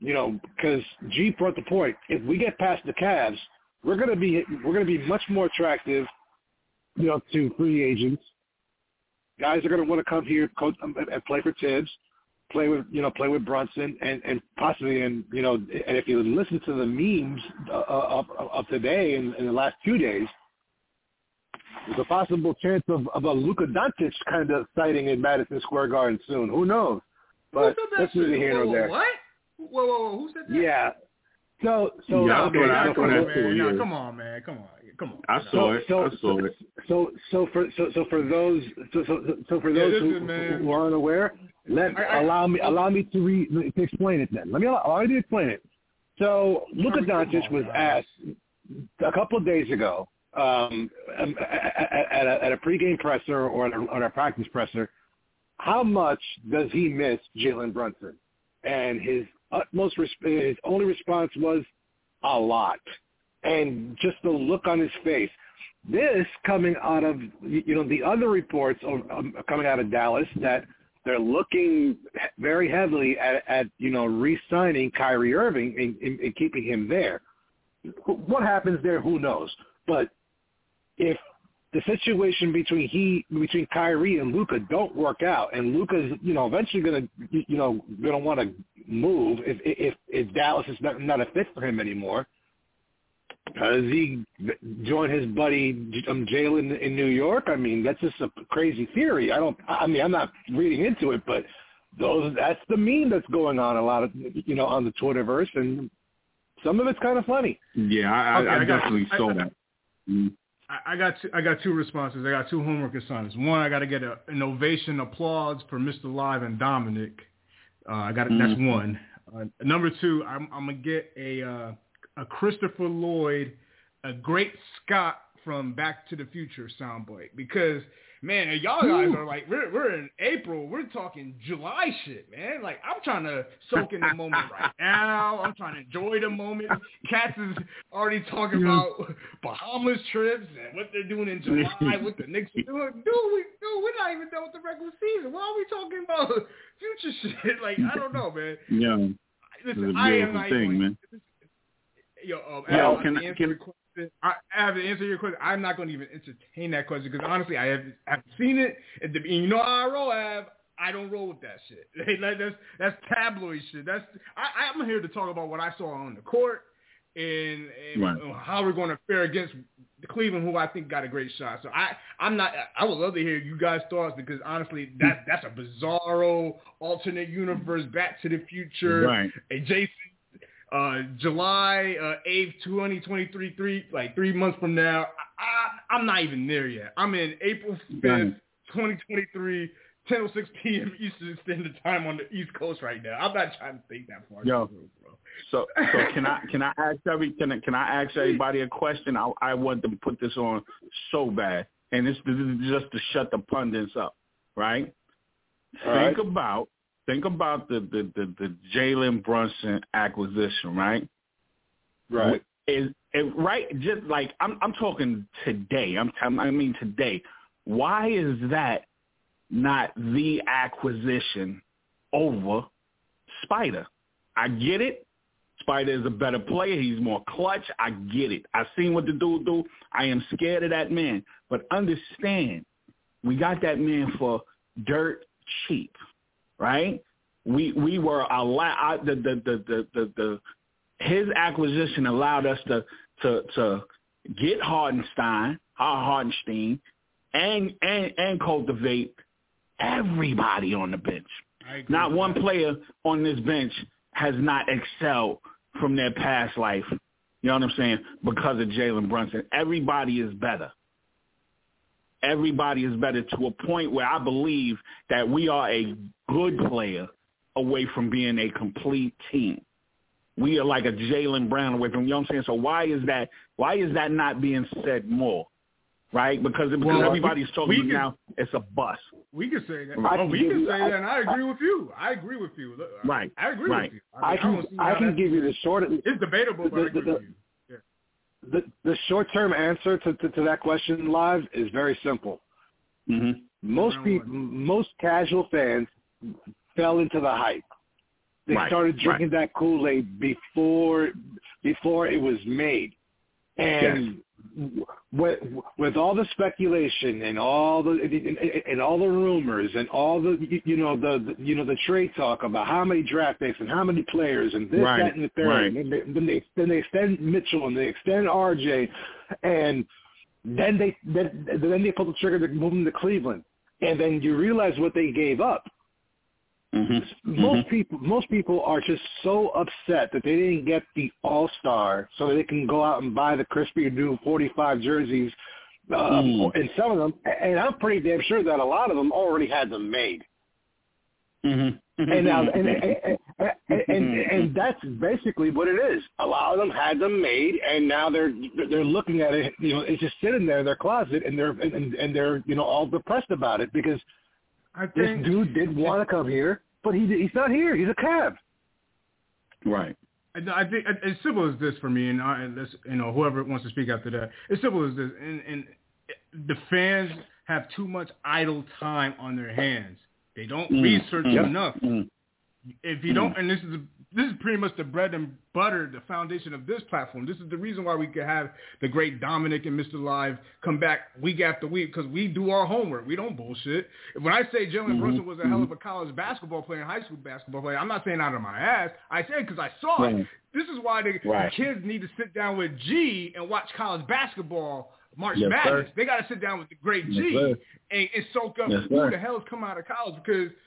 You know, because G brought the point. If we get past the Cavs, we're gonna be we're gonna be much more attractive, you know, to free agents. Guys are gonna want to come here coach, and play for Thibs play with you know play with Brunson and and possibly and you know and if you listen to the memes uh, of, of today and in the last two days, there's a possible chance of, of a Luka Doncic kind of sighting in Madison Square Garden soon. Who knows? But that's neither here nor there. What? Whoa, whoa, whoa! Who said that? Yeah. So, so yeah, okay, I so come, that on, for, man. yeah. No, come on, man. Come on. Come on. I No. saw it. so, I saw so, it. so, so for so, so for those so so, so for Yeah, those who, listen, who aren't aware, let I- I- allow me allow me to re, to explain it. Then let me allow, allow me to explain it. So Luka Come Doncic was guys. asked a couple of days ago um, at, at, a, at a pregame presser or at a, on a practice presser, how much does he miss Jalen Brunson? And his utmost res- his only response was a lot, and just the look on his face. This coming out of you know the other reports um, coming out of Dallas that they're looking very heavily at, at you know re-signing Kyrie Irving and, and, and keeping him there. What happens there? Who knows? But if the situation between he between Kyrie and Luka don't work out, and Luka's you know eventually gonna you know gonna want to move if if if Dallas is not, not a fit for him anymore. Does he join his buddy um, Jalen in New York? I mean, that's just a crazy theory. I don't. I mean, I'm not reading into it, but those that's the meme that's going on a lot of you know on the Twitterverse, and some of it's kind of funny. Yeah, I, Okay, I, I I got- definitely I- saw I- that. Mm. I, got two, I got two responses. I got two homework assignments. One, I got to get a, an ovation, applause for Mr. Live and Dominic. Uh, I got that's Mhm. one. Uh, number two, I'm, I'm gonna get a uh, a Christopher Lloyd, a great Scott from Back to the Future soundbite because man, y'all guys are like we're we're in April, we're talking July shit, man. Like I'm trying to soak in the moment right now. I'm trying to enjoy the moment. Cats is already talking about Bahamas trips and what they're doing in July, what the Knicks are doing. Dude, we dude, we're not even done with the regular season. Why are we talking about future shit? Like I don't know, man. Yeah, Listen, It's a I am not thing, even. man. Yo, um, Yo, Al, can answer can- your question, I, I have to answer your question. I'm not going to even entertain that question because honestly, I have I've seen it, and, you know how I roll. I. I don't roll with that shit. Like, that's that's tabloid shit. That's I, I'm here to talk about what I saw on the court and, and Right. how we're going to fare against Cleveland, who I think got a great shot. So I I'm not. I would love to hear you guys' thoughts because honestly, that that's a bizarro alternate universe, Back to the Future, Right. a Jason uh, July uh, 8th, 2023, three, like three months from now. I, I, I'm not even there yet. I'm in April 5th, Right. 2023, 10.06 p.m. Eastern Standard Time on the East Coast right now. I'm not trying to think that far. Yo. through, bro. So, so can I can I ask every can I, can I ask everybody a question? I I want to put this on so bad, and this, this is just to shut the pundits up, right? All think right. about think about the the the, the Jalen Brunson acquisition, right? Right. Is it right? Just like I'm I'm talking today. I'm I'm- I mean today. Why is that not the acquisition over Spider? I get it. Spider is a better player. He's more clutch. I get it. I seen what the dude do. I am scared of that man. But understand, we got that man for dirt cheap, right? We we were allowed the the the the the, the his acquisition allowed us to to to get Hartenstein, our Hartenstein, and and and cultivate everybody on the bench. Not one that. player on this bench has not excelled from their past life. You know what I'm saying? Because of Jalen Brunson. Everybody is better. Everybody is better to a point where I believe that we are a good player away from being a complete team. We are like a Jaylen Brown away from you know what I'm saying? So why is that why is that not being said more? Right? Because because Well, everybody's talking can- now it's a bust. We can say that. I oh, we can say I- that, and I agree with you. I agree with you. Look, Right, I agree right. with you. I mean, can don't I can give you the short It's debatable, but I agree the- with you. Yeah. the the short term answer to, to to that question live is very simple. Mhm. Most Round people, most casual fans fell into the hype. They Right, started drinking that Kool Aid before before it was made, and with with all the speculation and all the and, and all the rumors and all the you know the, the you know the trade talk about how many draft picks and how many players and this Right, that and the third, right. and they, then they then they extend Mitchell and they extend RJ, and then they then then they pull the trigger to move him to Cleveland, and then you realize what they gave up. Mhm. Most people, most people are just so upset that they didn't get the All Star, so they can go out and buy the crispy new forty five jerseys, uh, Mm. and some of them, and I'm pretty damn sure that a lot of them already had them made. Mhm. And now, and, and, and, and, and that's basically what it is. A lot of them had them made, and now they're they're looking at it. You know, it's just sitting there in their closet, and they're and, and they're you know all depressed about it because I this dude did want to come here, but he he's not here. He's a cab. Right. I I think as simple as this for me, and, I, and this, you know, whoever wants to speak after that, as simple as this, and, and the fans have too much idle time on their hands. They don't Mm, research mm, enough. mm. If you don't, and this is this is pretty much the bread and butter, the foundation of this platform. This is the reason why we could have the great Dominic and Mr. Live come back week after week because we do our homework. We don't bullshit. When I say Jalen mm-hmm. Brunson was a hell of a college basketball player, and high school basketball player, I'm not saying out of my ass. I say because I saw right. it. This is why the, right. the, kids need to sit down with G and watch college basketball. March yes, Madness. Sir. They got to sit down with the great G yes, and, and, soak up yes, who the hell's come out of college because –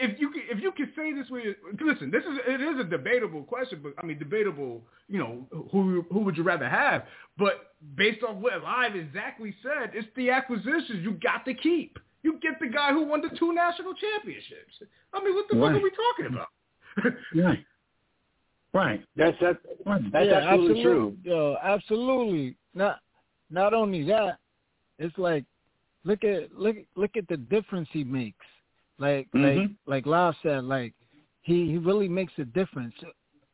if you can, if you can say this way, listen, this is it is a debatable question, but I mean debatable. You know, who who would you rather have? But based on what Live exactly said, it's the acquisitions you got to keep. You get the guy who won the two national championships. I mean, what the right. fuck are we talking about? right. Right. That's that. That's yeah, absolutely, absolutely true. Yo, absolutely. Not not only that, it's like look at look look at the difference he makes like mm-hmm. like like Lyle said, like he he really makes a difference.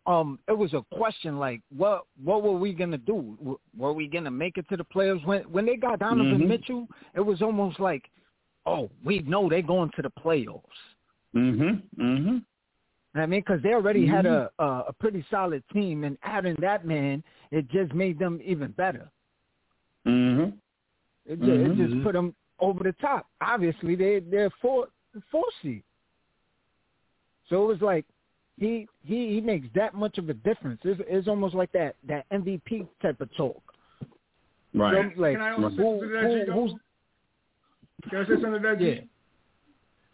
Um, it was a question like, what what were we gonna do? Were we gonna make it to the playoffs? When when they got Donovan mm-hmm. Mitchell, it was almost like, oh, we know they're going to the playoffs. Mhm. Mhm. I mean, because they already mm-hmm. had a, a a pretty solid team, and adding that man, it just made them even better. Mhm. It, just, it just put them over the top. Obviously, they they're four four seed. So it was like he he he makes that much of a difference. It's, it's almost like that that MVP type of talk. Right. So, like, Can I also who, say that, who, who's, Can I say something to that? Yeah.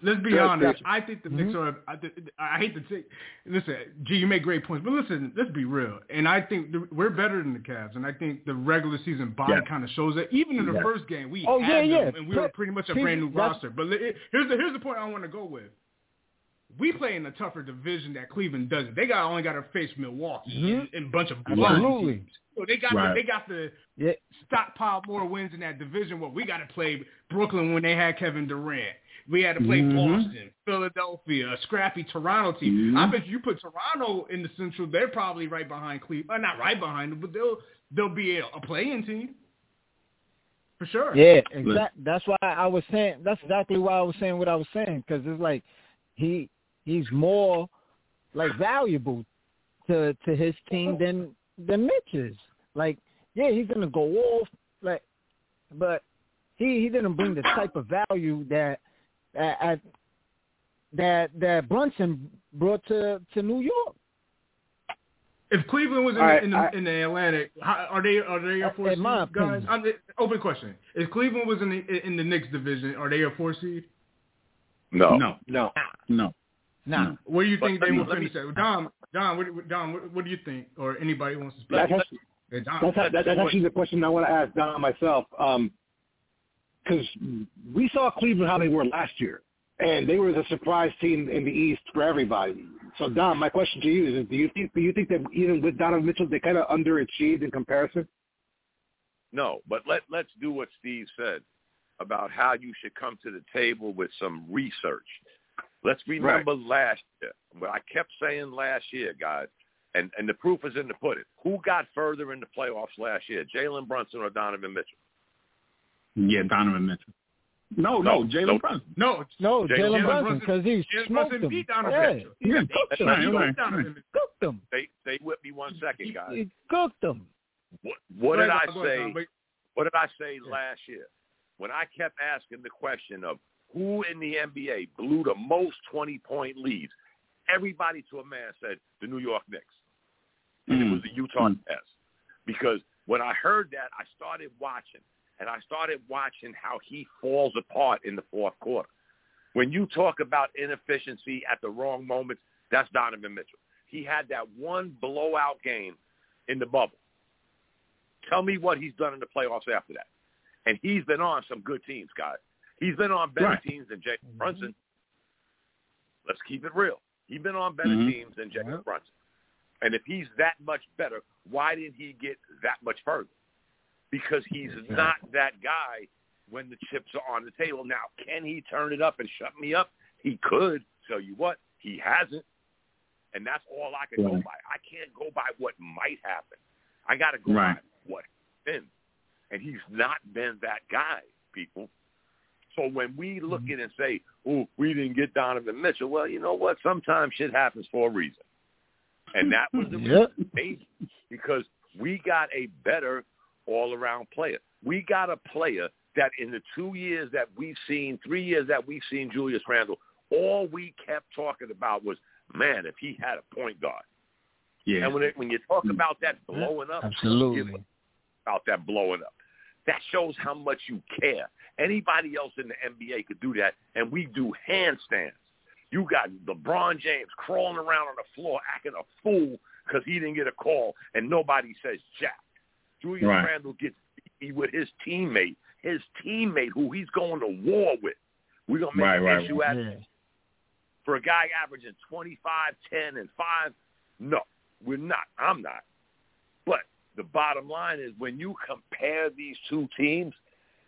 Let's be honest. I think the Knicks mm-hmm. are. I, th- I hate to say. Listen, G, you make great points, but listen, let's be real. And I think the, we're better than the Cavs, and I think the regular season body yeah. kind of shows that. Even in the yeah. first game, we oh, had yeah, them, and we were pretty much a brand new roster. But here's the here's the point I want to go with. We play in a tougher division that Cleveland doesn't. They got only got to face Milwaukee mm-hmm. and, a bunch of Absolutely. teams. So they got right. the, they got the yeah. stockpile more wins in that division. What we got to play Brooklyn when they had Kevin Durant. We had to play mm-hmm. Boston, Philadelphia, a scrappy Toronto team. Mm-hmm. I bet you put Toronto in the Central, they're probably right behind Cleveland. Uh, not right behind them, but they'll they'll be a, a playing team for sure. Yeah, exactly. That's why I was saying. That's exactly why I was saying what I was saying because it's like he he's more like valuable to to his team than than Mitch is. Like, yeah, he's gonna go off, like, but he he didn't bring the type of value that that that that Brunson brought to to New York. If Cleveland was in, the, in, the, I, in the Atlantic, how, are they are they a four seed guys? I'm, open question. If Cleveland was in the in the Knicks division, are they a four seed? No, no, no, no. No. What do you think but, they will finish at? Dom, Dom, what, Dom, what, what, do you think? Or anybody wants to speak? That's, actually, that's, that's, that's actually the question I want to ask Dom myself. Um, because we saw Cleveland how they were last year, and they were the surprise team in the East for everybody. So, Don, my question to you is: Do you think do you think that even with Donovan Mitchell, they kind of underachieved in comparison? No, but let let's do what Steve said about how you should come to the table with some research. Let's remember right. last year. What I kept saying last year, guys, and and the proof is in the pudding. Who got further in the playoffs last year, Jalen Brunson or Donovan Mitchell? Yeah, Donovan Mitchell. No, no, no Jalen Brunson. No, no, Jalen Brunson because he smoked him. Beat Donovan yeah. Mitchell. He, yeah, cooked him. Right, he right, right. cooked him. Stay, stay with me one second, guys. He, he cooked him. What, what did I say? What did I say last year when I kept asking the question of who in the NBA blew the most twenty-point leads? Everybody to a man said the New York Knicks. And mm. it was the Utah mm. Jazz. Because when I heard that, I started watching and I started watching how he falls apart in the fourth quarter. When you talk about inefficiency at the wrong moments, that's Donovan Mitchell. He had that one blowout game in the bubble. Tell me what he's done in the playoffs after that. And he's been on some good teams, guys. He's been on better right. teams than Jay Brunson. Let's keep it real. He's been on better mm-hmm. teams than Jay Brunson. And if he's that much better, why didn't he get that much further? Because he's not that guy when the chips are on the table. Now, can he turn it up and shut me up? He could. Tell you what, he hasn't. And that's all I can go by. I can't go by what might happen. I got to go right. by what been. And he's not been that guy, people. So when we look mm-hmm. at it and say, oh, we didn't get Donovan Mitchell, well, you know what? Sometimes shit happens for a reason. And that was the reason because we got a better all-around player. We got a player that in the two years that we've seen, three years that we've seen Julius Randle, all we kept talking about was, man, if he had a point guard. Yeah. And when it, when you talk about that mm-hmm. blowing up, Absolutely. about that blowing up. That shows how much you care. Anybody else in the NBA could do that, and we do handstands. You got LeBron James crawling around on the floor acting a fool because he didn't get a call, and nobody says jack. Julius Right. Randle gets beat with his teammate, his teammate who he's going to war with. We're gonna make Right, an right, issue out Yeah. for a guy averaging 25, 10, and 5? No, we're not. I'm not. But the bottom line is when you compare these two teams,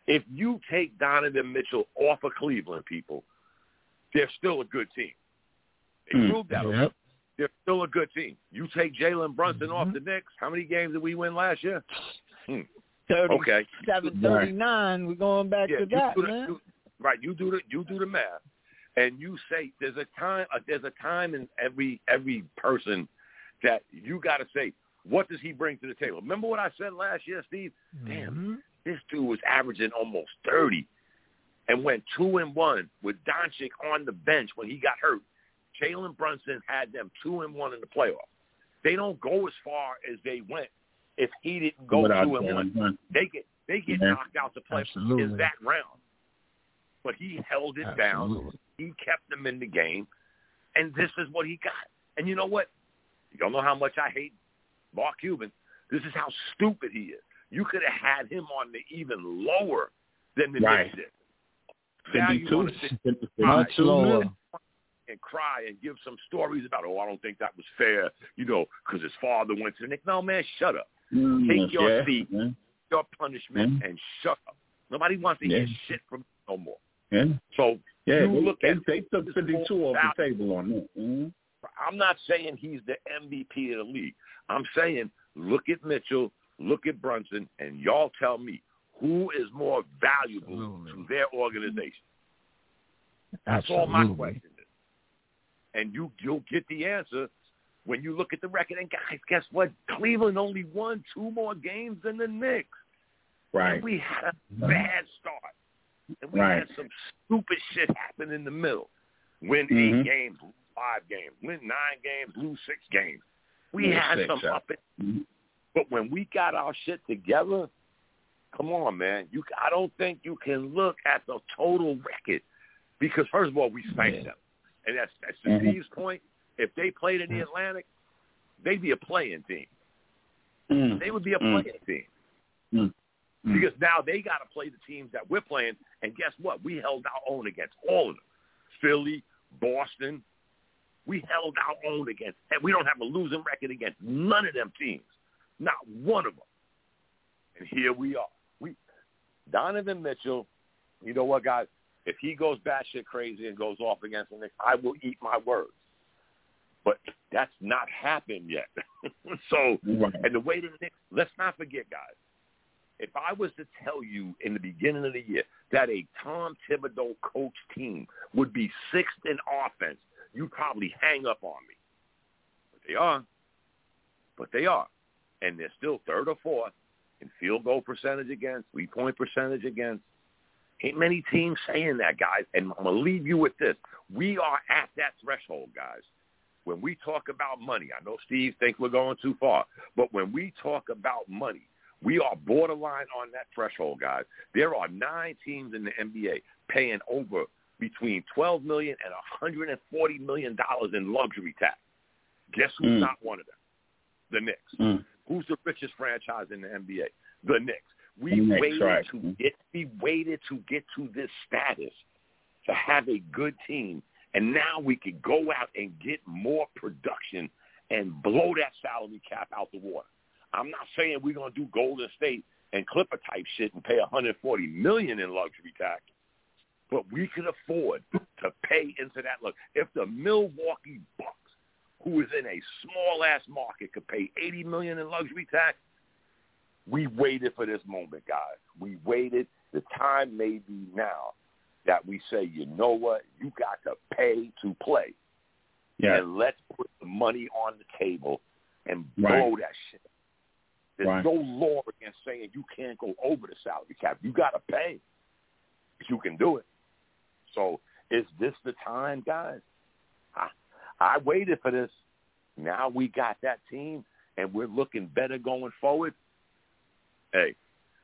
if you take Donovan Mitchell off of Cleveland, people, they're still a good team. They Hmm. proved that. Yep. They're still a good team. You take Jalen Brunson off Mhm. the Knicks, how many games did we win last year? Hmm. 37, Okay. 39. We're going back Yeah, to that, the- man. you- right. You do the you do the math, and you say there's a time uh, there's a time in every every person that you got to say what does he bring to the table. Remember what I said last year, Steve? Damn, Mhm. this dude was averaging almost thirty, and went two and one with Doncic on the bench when he got hurt. Jalen Brunson had them two and one in the playoffs. They don't go as far as they went if he didn't go Without two and one they get they get Yeah. knocked out to play Absolutely. is that round. But he held it down. He kept them in the game, and this is what he got. And you know what? You don't know how much I hate Mark Cuban. This is how stupid he is. You could have had him on the even lower than the Right. Knicks did. Now you want to sit 52 Much lower. And cry and give some stories about, oh, I don't think that was fair, you know, because his father went to the Knicks. No, man, shut up. Mm, Take your yeah, seat. Yeah. Your punishment Mhm. and shut up. Nobody wants to hear shit from you no more. yeah. So Yeah, you they, look they, at they took this 52 whole off the table on that. Mhm. I'm not saying he's the MVP of the league. I'm saying look at Mitchell, look at Brunson, and y'all tell me who is more valuable Absolutely. to their organization. That's all my Absolutely. question is. And you you'll get the answer when you look at the record. And guys, guess what? Cleveland only won two more games than the Knicks. Right. And we had a bad start. And we Right. had some stupid shit happen in the middle. Win Mhm. eight games, lose five games. Win nine games, lose six games. We Lose had six, some yeah. up and Mhm. but when we got our shit together, come on, man. You I don't think you can look at the total record because first of all, we spanked Yeah. them. And that's that's to Mhm. Steve's point. If they played in the Atlantic, they'd be a playing team. Mm. They would be a Mm. playing team. Mm. Mm. Because now they got to play the teams that we're playing, and guess what? We held our own against all of them. Philly, Boston, we held our own against. And we don't have a losing record against none of them teams, not one of them. And here we are. We Donovan Mitchell. You know what, guys? If he goes batshit crazy and goes off against the Knicks, I will eat my words. But that's not happened yet. so Right. and the way the Knicks, let's not forget, guys, if I was to tell you in the beginning of the year that a Tom Thibodeau coach team would be sixth in offense, you'd probably hang up on me. But they are. But they are. And they're still third or fourth in field goal percentage against, three-point percentage against. Ain't many teams saying that, guys. And I'm going to leave you with this. We are at that threshold, guys when we talk about money, I know Steve thinks we're going too far, but when we talk about money, we are borderline on that threshold, guys. There are nine teams in the NBA paying over between twelve million and hundred and forty million dollars in luxury tax. Guess who's Mm. not one of them? The Knicks. Mm. Who's the richest franchise in the NBA? The Knicks. We waited to get we waited to get to this status to have a good team, and now we could go out and get more production and blow that salary cap out the water. I'm not saying we're gonna do Golden State and Clipper type shit and pay 140 million in luxury tax, but we can afford to pay into that look. If the Milwaukee Bucks, who is in a small ass market, could pay 80 million in luxury tax, we waited for this moment, guys. We waited. The time may be now that we say, you know what, you got to pay to play. Yeah. And let's put the money on the table and Right. blow that shit. There's Right. no law against saying you can't go over the salary cap. You got to pay. You can do it. So is this the time, guys? I, I waited for this. Now we got that team, and we're looking better going forward. Hey,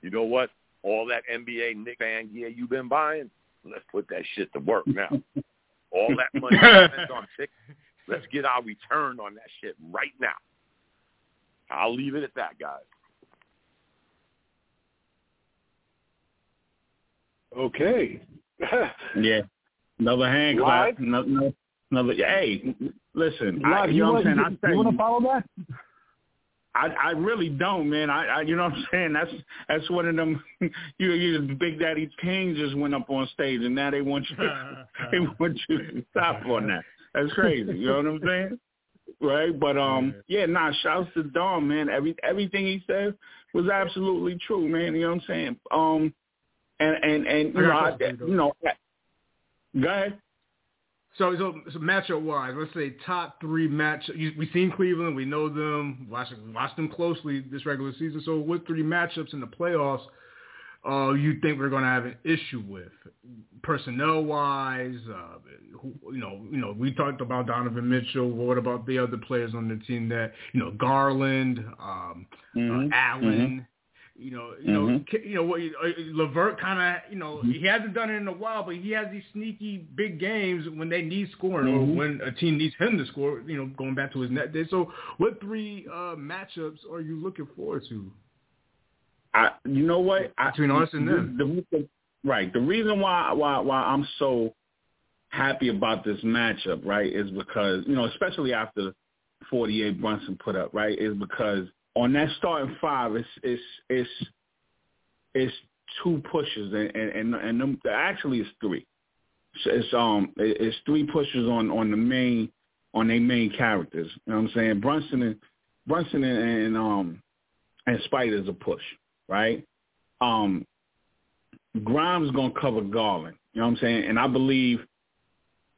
you know what? All that NBA Knick fan gear you've been buying, let's put that shit to work now. All that money spent on tickets, let's get our return on that shit right now. I'll leave it at that, guys. Okay. Yeah. Another hand Live? clap. Another, another, another hey, listen, I, Live, you know what I'm saying? want, I you, want to follow that? I I really don't, man. I, I you know what I'm saying? That's that's one of them. You you Big Daddy King just went up on stage, and now they want you they want you to stop on that. That's crazy. You know what I'm saying? Right? But um, yeah, nah. Shouts to Dom, man. Every everything he said was absolutely true, man. You know what I'm saying? Um, and and and you know, I, you know, go ahead. So, so, so matchup wise, let's say top three match. You, we seen Cleveland, we know them, watch watch them closely this regular season. So, what three matchups in the playoffs uh, you think we're going to have an issue with, personnel wise? Uh, who, you know, you know, we talked about Donovan Mitchell. What about the other players on the team that you know, Garland, um, Mhm. uh, Allen. You know, you know, Mhm. K- you know what? uh, LeVert kind of, you know, he hasn't done it in a while, but he has these sneaky big games when they need scoring Mhm. or when a team needs him to score. You know, going back to his net day. So, what three uh, matchups are you looking forward to? I, you know what? I, Between us and the- them. The, the, right. The reason why why why I'm so happy about this matchup, right, is because you know, especially after 48 Brunson put up, right, is because on that starting five, it's it's it's it's two pushes and and and, and them, actually it's three. So It's um it's three pushes on on the main on their main characters. You know what I'm saying? Brunson and Brunson and, and um and Spider's a push, right? Um Grimes gonna cover Garland. You know what I'm saying? And I believe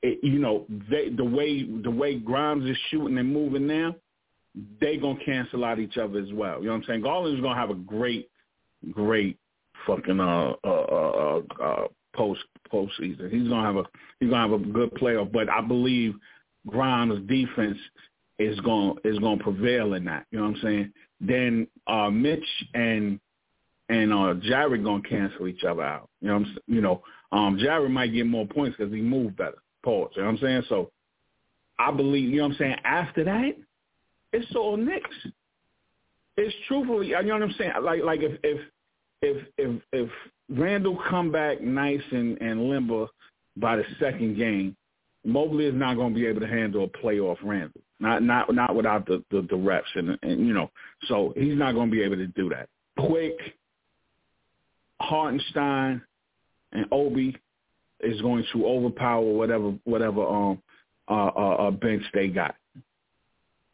it, you know, they the way the way Grimes is shooting and moving now, they gonna cancel out each other as well. You know what I'm saying? Garland's gonna have a great, great fucking uh uh uh, uh, uh post postseason. He's gonna have a he's gonna have a good playoff, but I believe Grimes' defense is gonna is to prevail in that. You know what I'm saying? Then uh Mitch and and uh Jarrett to cancel each other out. You know what I'm s- you know, um Jarrett might get more points cuz he moved better. Pause. You know what I'm saying? So I believe, you know what I'm saying, after that, it's all Knicks. It's truthfully, you know what I'm saying? Like like if if if if if Randle come back nice and and limber by the second game, Mobley is not going to be able to handle a playoff Randle. Not not not without the the, the reps and and you know. So he's not going to be able to do that. Quick, Hartenstein, and Obi is going to overpower whatever whatever um uh, uh, uh bench they got.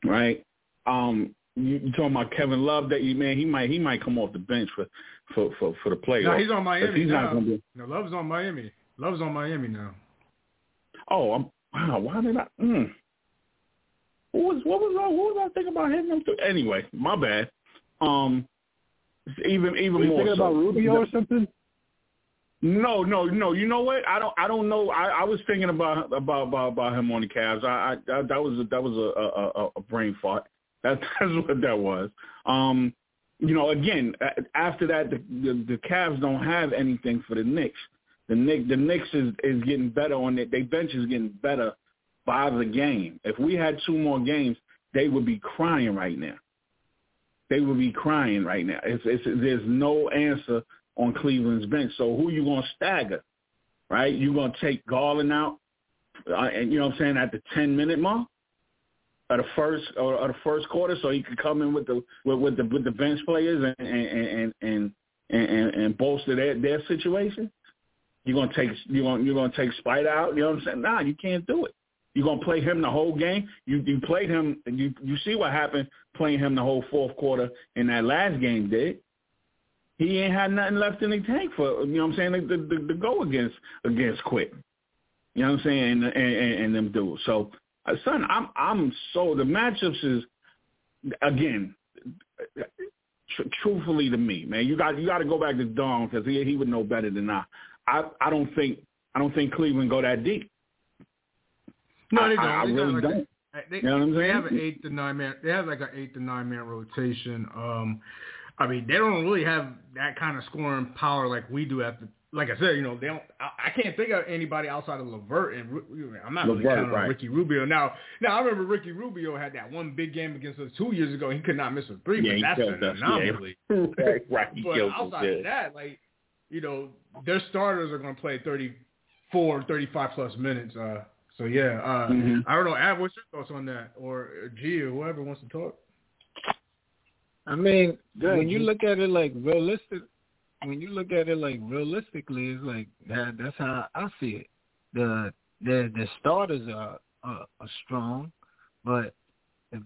Right? Um you, you talking about Kevin Love that you man he might he might come off the bench for for for, for the playoffs. No, he's on Miami he's now. not gonna be, No, Love's on Miami. Love's on Miami now. Oh, I'm, wow! Why did I? Mm. What was what was I, what was I thinking about hitting them? Through? Anyway, my bad. Um, even even Were you more thinking so. about Rubio or something? No, no, no. You know what? I don't. I don't know. I, I was thinking about about about, about him on the Cavs. I, I, I that was a, that was a, a, a, a brain fart. That, that's what that was. Um, you know, again, after that, the, the the Cavs don't have anything for the Knicks. The Knicks, the Knicks is is getting better on it. Their bench is getting better by the game. If we had two more games, they would be crying right now. They would be crying right now. It's, it's, there's no answer on Cleveland's bench. So who you gonna stagger? Right? You gonna take Garland out, uh, and you know what I'm saying at the 10 minute mark, or the first or, or the first quarter, so he could come in with the with, with the with the bench players and and and and and, and, bolster their their situation. You're gonna take you're gonna you're gonna take Spite out. You know what I'm saying? Nah, you can't do it. You're gonna play him the whole game. You you played him. You you see what happened playing him the whole fourth quarter in that last game. Did he ain't had nothing left in the tank for you know what I'm saying to, to, to go against against Quick. You know what I'm saying and and, and, them dudes. So son, I'm I'm so the matchups is again, tr- truthfully to me, man, you got you got to go back to Dom because he he would know better than I. I I don't think I don't think Cleveland go that deep. No, they don't. I, I They really like don't. a- They, You know what I'm saying? they have an eight to nine man. They have like an eight to nine man rotation. Um, I mean, they don't really have that kind of scoring power like we do at the. Like I said, you know, they don't. I, I can't think of anybody outside of LeVert and Ru- I'm not really LeVert, counting on. Ricky Rubio. Now, now I remember Ricky Rubio had that one big game against us two years ago. He could not miss a three, Yeah, but that's killed an us, anomaly. right, right. He But killed us, outside yeah. of that, like, you know, their starters are going to play 34, 35 plus minutes. Uh, so yeah, uh, Mhm. I don't know. Ab, what's your thoughts on that, or G, or whoever wants to talk? I mean, Good. when you look at it like realistic, when you look at it like realistically, it's like that. That's how I see it. The the the starters are are, are strong, but if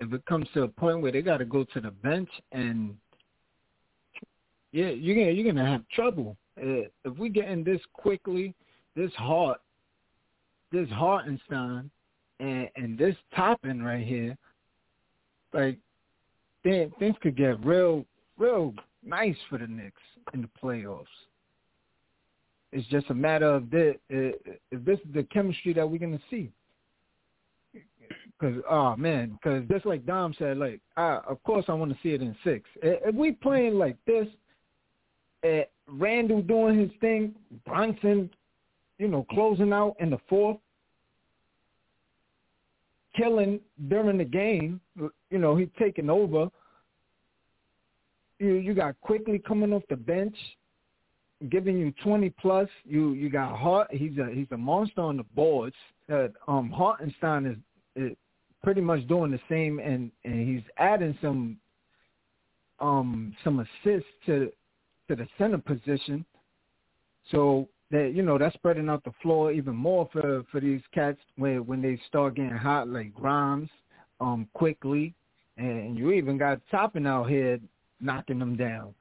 if it comes to a point where they got to go to the bench and yeah, you're gonna you're gonna have trouble Uh, if we get in this Quickley, this Hart, this Hartenstein, and and this Toppin right here, like then things could get real, real nice for the Knicks in the playoffs. It's just a matter of this, if this is the chemistry that we're gonna see. Because oh man, because just like Dom said, like I, of course I want to see it in six. If we playing like this, uh, Randle doing his thing, Brunson, you know, closing out in the fourth, killing during the game. You know, he taking over. You you got Quickley coming off the bench, giving you twenty plus. You you got Hart. He's a he's a monster on the boards. Uh, um, Hartenstein is, is pretty much doing the same, and and he's adding some um some assists to to the center position. So that you know that's spreading out the floor even more for for these cats when when they start getting hot like Grimes, um, Quickley, and you even got Toppin out here knocking them down.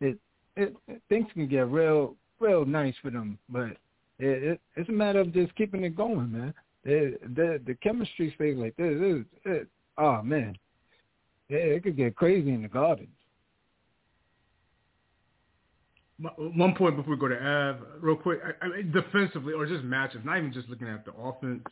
It, it, things can get real real nice for them, but it, it it's a matter of just keeping it going, man. The the the chemistry stays like this. It, it, oh man, it, it could get crazy in the gardens. One- One point before we go to Av, real quick, I, I defensively or just matchups, not even just looking at the offense.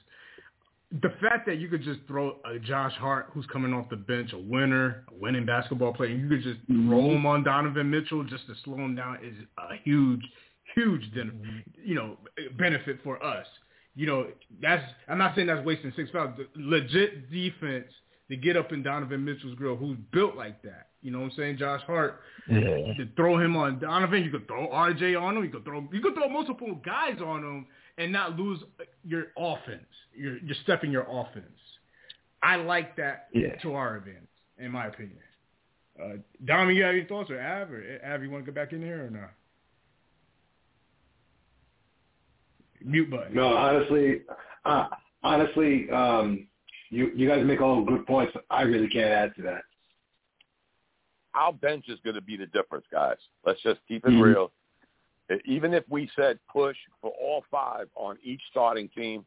The fact that you could just throw a Josh Hart who's coming off the bench, a winner, a winning basketball player, and you could just mm-hmm. roll him on Donovan Mitchell just to slow him down is a huge, huge, den- you know, benefit for us. You know, that's I'm not saying that's wasting six fouls. The legit defense to get up in Donovan Mitchell's grill, who's built like that. You know what I'm saying? Josh Hart, Yeah. to throw him on Donovan. You could throw RJ on him. You could throw you could throw multiple guys on him and not lose your offense. You're you're stepping your offense. I like that Yeah. to our advantage, in my opinion. Uh, Dom, you have any thoughts or Av or Av, you want to get back in here or not? Mute button. No, honestly, uh, honestly, um, you you guys make all good points. I really can't add to that. Our bench is going to be the difference, guys. Let's just keep it Mhm. real. Even if we said push for all five on each starting team,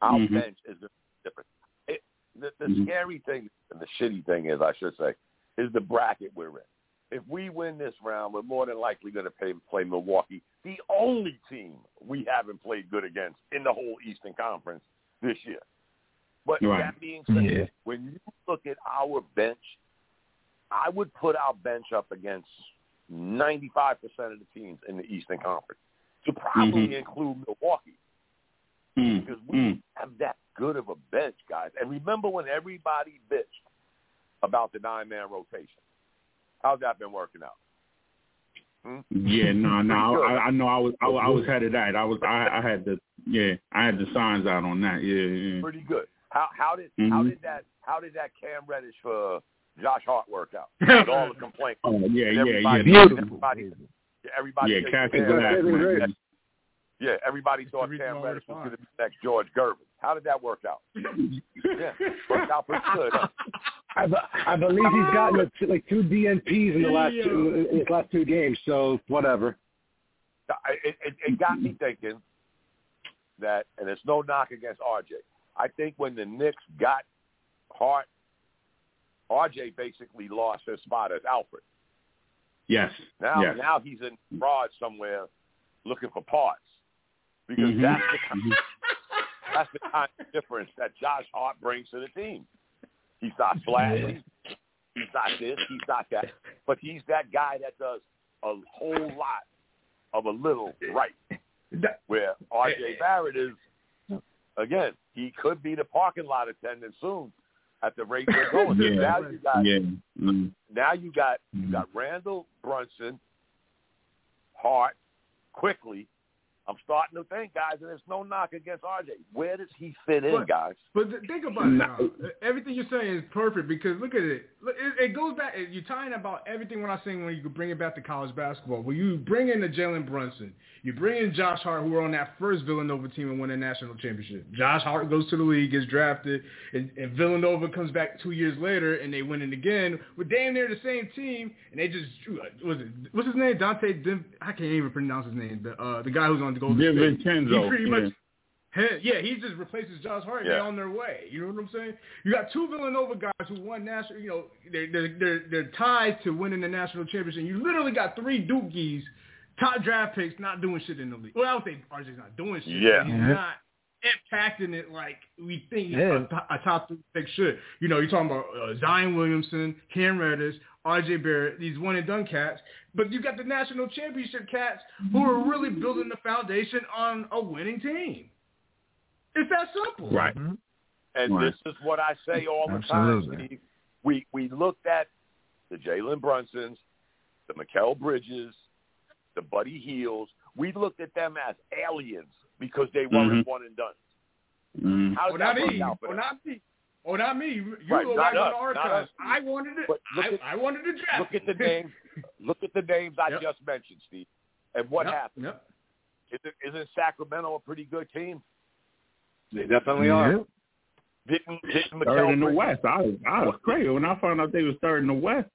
our Mhm. bench is the difference. It, the the Mhm. scary thing and the shitty thing is, I should say, is the bracket we're in. If we win this round, we're more than likely going to play, play Milwaukee, the only team we haven't played good against in the whole Eastern Conference this year. But Right. that being said, Yeah. when you look at our bench, I would put our bench up against 95% of the teams in the Eastern Conference, to probably Mhm. include Milwaukee, Mm, because we mm. have that good of a bench, guys. And remember when everybody bitched about the nine-man rotation? How's that been working out? Hmm? Yeah, no, no, I, I know. I was, I, was- I was headed that. I was, I, I had the, yeah, I had the signs out on that. Yeah, yeah. Pretty good. How how did how Mhm. did that how did that Cam Reddish for Josh Hart work out? With all the complaints. Oh, yeah, yeah, yeah. everybody- Beautiful. Everybody, everybody Yeah, said Cassie Cam Glass, Reddish- Great. man. Yeah, everybody thought reason Cam Reddish was going to be next George Gervin. How did that work out? Yeah, worked out pretty good. Huh? I, be- I believe he's gotten a, t- like two DNPs in the last two, in his last two games. So whatever. It, it, it got me thinking that, and it's no knock against RJ. I think when the Knicks got Hart, RJ basically lost his spot as Alfred. Yes. Now, yes. now he's in fraud somewhere looking for parts because Mhm. that's the kind, that's the kind of difference that Josh Hart brings to the team. He's not flashy. He's not this. He's not that. But he's that guy that does a whole lot of a little right. Where R.J. Barrett is, again, he could be the parking lot attendant soon at the rate they're going. Yeah. Now you got yeah. Mm. now you got you Mhm. got Randle Brunson, Hart, Quickley. I'm starting to think, guys, and there's no knock against RJ. Where does he fit in, But- guys? But th- think about it now. Everything you're saying is perfect because look at it. It, it goes back. You're tying about everything when I saying when you bring it back to college basketball. When you bring in the Jalen Brunson, you bring in Josh Hart, who were on that first Villanova team and won a national championship. Josh Hart goes to the league, gets drafted, and, and Villanova comes back two years later and they win it again with damn near the same team. And they just was it what's his name? Dante. Dim, I can't even pronounce his name. The uh, the guy who's on the Golden State. DiVincenzo, He pretty yeah. much Yeah, he just replaces Josh Hart. They're Yeah. on their way. You know what I'm saying? You got two Villanova guys who won national. You know, they're they're they're, they're tied to winning the national championship. You literally got three Dookies, top draft picks, not doing shit in the league. Well, I would say RJ's not doing shit. Yeah. but he's not impacting it like we think Yeah. a, a top three pick should. You know, you're talking about uh, Zion Williamson, Cam Reddish, RJ Barrett, these one and done cats. But you got the national championship cats who are really building the foundation on a winning team. It's that simple. Right. Mhm. And Right. this is what I say all the Absolutely. time, Steve. We we looked at the Jalen Brunsons, the Mikal Bridges, the Buddy Hields. We looked at them as aliens because they weren't Mhm. one and done. Mm. How Or did not that work out for Or them? not me. Or not me. You Right, go not back on us, the not archives. us. I wanted it. Look I, at- I wanted to draft. Look at the names. Look at the names I Yep. just mentioned, Steve. And what Yep, happened? Yep. Isn't, isn't Sacramento a pretty good team? They definitely are. Didn't didn't Third in the West. I was, I was crazy when I found out they was third in the West.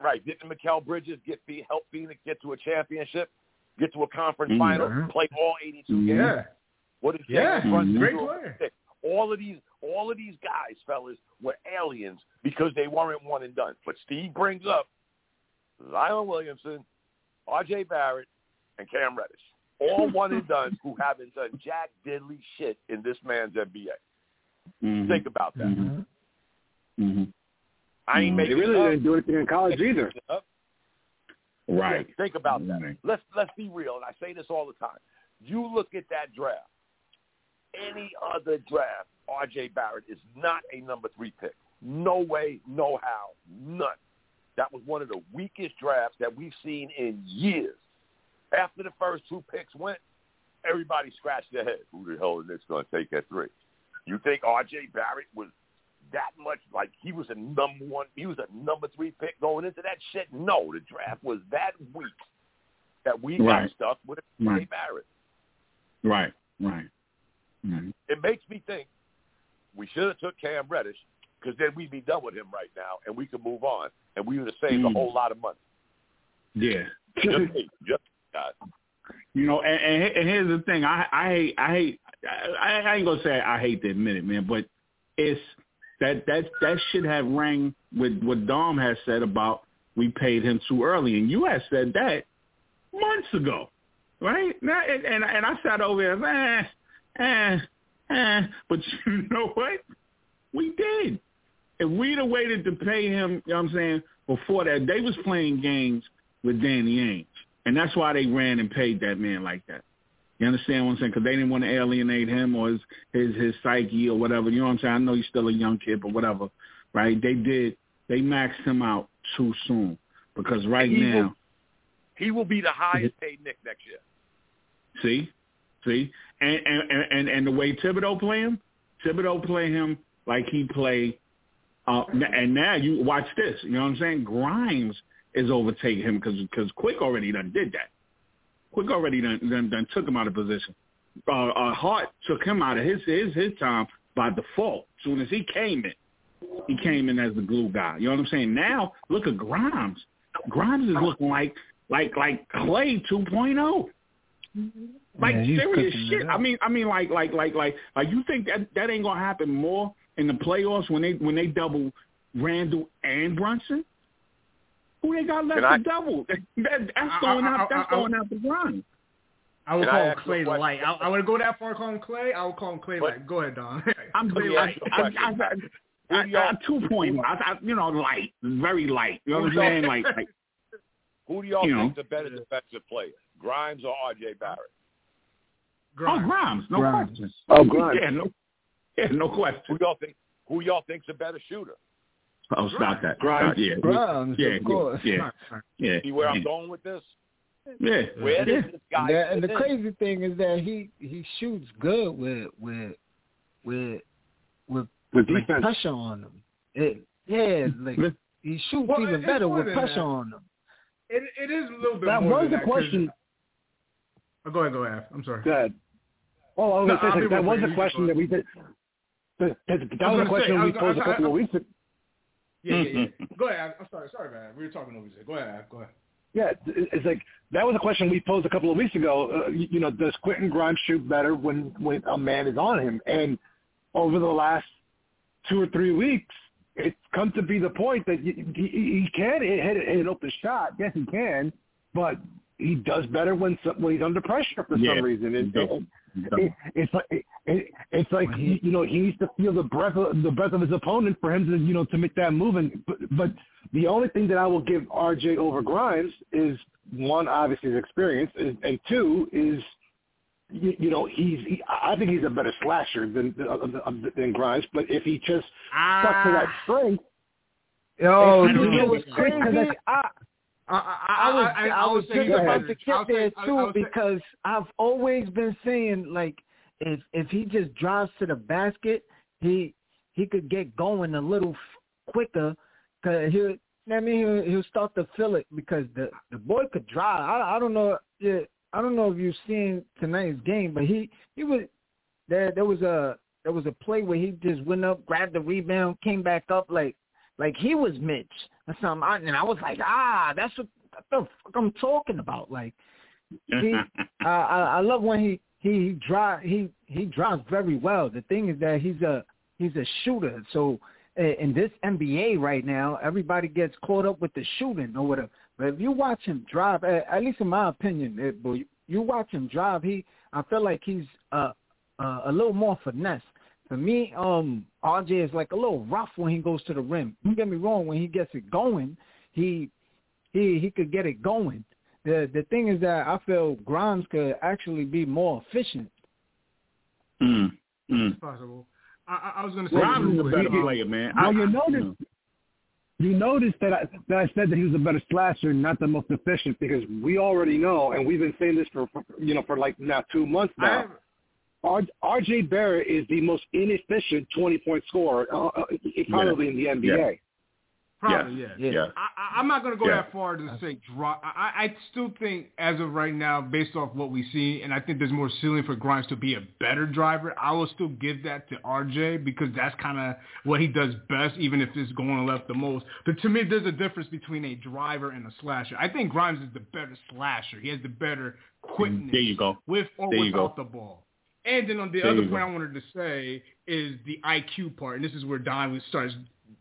right? Didn't Mikal Bridges get Phe- help Phoenix get to a championship, get to a conference Mhm. final, play all 82 Mhm. games? Yeah. What is Yeah. Jalen Brunson. Great player. All of these, all of these guys, fellas, were aliens because they weren't one and done. But Steve brings up Zion Williamson, R.J. Barrett, and Cam Reddish, all one and done who haven't done jack diddly shit in this man's NBA. Mhm. Think about that. Mhm. Mhm. I ain't Mhm. They really it up. didn't do anything in college either. Right. Yeah, think about that. Right. Let's let's be real, and I say this all the time. You look at that draft. Any other draft, R.J. Barrett is not a number three pick. No way, no how, none. That was one of the weakest drafts that we've seen in years. After the first two picks went, everybody scratched their head. Who the hell is this going to take at three? You think R.J. Barrett was that much like he was a number one? He was a number three pick going into that shit? No, the draft was that weak that we got stuck with R.J. Right. Barrett. Right. Right. Right. It makes me think we should have took Cam Reddish because then we'd be done with him right now and we could move on and we would have saved a Mm. whole lot of money. Yeah. Just just guys. You know, and, and, and here's the thing. I I hate I hate I, I ain't gonna say I hate to admit it, man, but it's that that that should have rang with what Dom has said about we paid him too early, and you had said that months ago, right? Now, and and, and I sat over there, eh, eh, eh, but you know what? We did. If we'd have waited to pay him, you know what I'm saying, before that, they was playing games with Danny Ainge. And that's why they ran and paid that man like that. You understand what I'm saying? Because they didn't want to alienate him or his, his his psyche or whatever. You know what I'm saying? I know he's still a young kid, but whatever, right? They did. They maxed him out too soon because right He will- now, He will be the highest paid Knick next year. see, see, and and and and, the way Thibodeau play him, Thibodeau play him like he played. Uh, and now you watch this. You know what I'm saying? Grimes is overtaking him because because Quick already done did that. Quick already done, done, done took him out of position. Uh, uh, Hart took him out of his his his time by default. As soon as he came in, he came in as the glue guy. You know what I'm saying? Now look at Grimes. Grimes is looking like like like Clay 2.0. Mm-hmm. Like Yeah, serious shit. I mean, I mean, like, like, like, like, like, you think that that ain't gonna happen more in the playoffs when they when they double Randle and Brunson? Who they got left Can I- to double? That, that, that's I- going I- out. I- That's I- going out the run. I would Can I call him ask you a Clay the light. I, I would go that far. Call him Clay. I would call him Clay But- light. Go ahead, Don. I'm Let me saying, ask you a I, I, question. I, I, I, I, two point. I, I, you know, light, very light. You know what I'm saying? Like, like Who do y'all You know. think's a better defensive player, Grimes or R.J. Barrett? oh, Grimes. Grimes, no Grimes. question. Oh, Grimes. Yeah, no, yeah, no Who y'all think? Who y'all think's a better shooter? Oh, stop that. Grimes. Stop, yeah, Grimes, yeah, of course. yeah, yeah, See where yeah, I'm going with this? yeah. Where yeah. does this guy? Yeah, and the in? crazy thing is that he he shoots good with with with with With like defense. pressure on him. It, yeah, like he shoots Well, even better with pressure that. on him. It, it is a little bit That more was than the that 'cause- question. Oh, go ahead, go ahead. I'm sorry. Go ahead. Oh, I was No, gonna say like, that was a question that we did. That, that, that was was a question say, we was- posed a I- couple I- of weeks ago. Yeah, yeah, yeah. go ahead. I'm sorry, sorry, man. We were talking over there. Go ahead, go ahead. Yeah, it's like that was a question we posed a couple of weeks ago. Uh, you, you know, does Quentin Grimes shoot better when when a man is on him? And over the last two or three weeks, it's come to be the point that he, he, he can hit, hit, hit an open shot. Yes, he can, but he does better when some, when he's under pressure for Yeah, some reason. And, he and it, it's like it, it, it's like he, he- you know he needs to feel the breath of the breath of his opponent for him to you know to make that move. And but, but the only thing that I will give RJ over Grimes is one, obviously his experience, is, and two is you, you know he's he, I think he's a better slasher than than, than Grimes. But if he just stuck to that Ah, strength, Yo, I you don't know know. what's crazy? I, I, I, I was I, I, would was say just about to get say- there I- I too would say- because I've always been saying like if if he just drives to the basket, he he could get going a little f- quicker. Cause he'll, I mean, he'll, he'll start to feel it because the the boy could drive. I I don't know. Yeah, I don't know if you've seen tonight's game, but he he was there. There was a there was a play where he just went up, grabbed the rebound, came back up like like he was Mitch or something. I, and I was like, ah, that's what, what the fuck I'm talking about. Like, he, I, I, I love when he he he drive he he drives very well. The thing is that he's a he's a shooter. So in this NBA right now, everybody gets caught up with the shooting or whatever. But if you watch him drive, at, at least in my opinion, it, but you watch him drive, he I feel like he's uh, uh, a little more finesse. For me, um, RJ is like a little rough when he goes to the rim. Don't get me wrong, when he gets it going, he he he could get it going. The the thing is that I feel Grimes could actually be more efficient. mm, mm. It's possible. I, I I was going to say Grimes is a better um, player, man. Well, I- you I- notice you notice that I, that I said that he was a better slasher, not the most efficient, because we already know, and we've been saying this for, for you know for like now two months I now. Have- R, RJ Barrett is the most inefficient twenty point scorer uh, uh, probably in the NBA. Probably, yeah. Yeah. Yeah. I, I- I'm not going to go Yeah. that far to say drop. I, I still think, as of right now, based off what we see, and I think there's more ceiling for Grimes to be a better driver. I will still give that to RJ because that's kind of what he does best, even if it's going left the most. But to me, there's a difference between a driver and a slasher. I think Grimes is the better slasher. He has the better quickness There you go. with or There you without go. the ball. And then on the There other point go. I wanted to say is the IQ part, and this is where Don starts,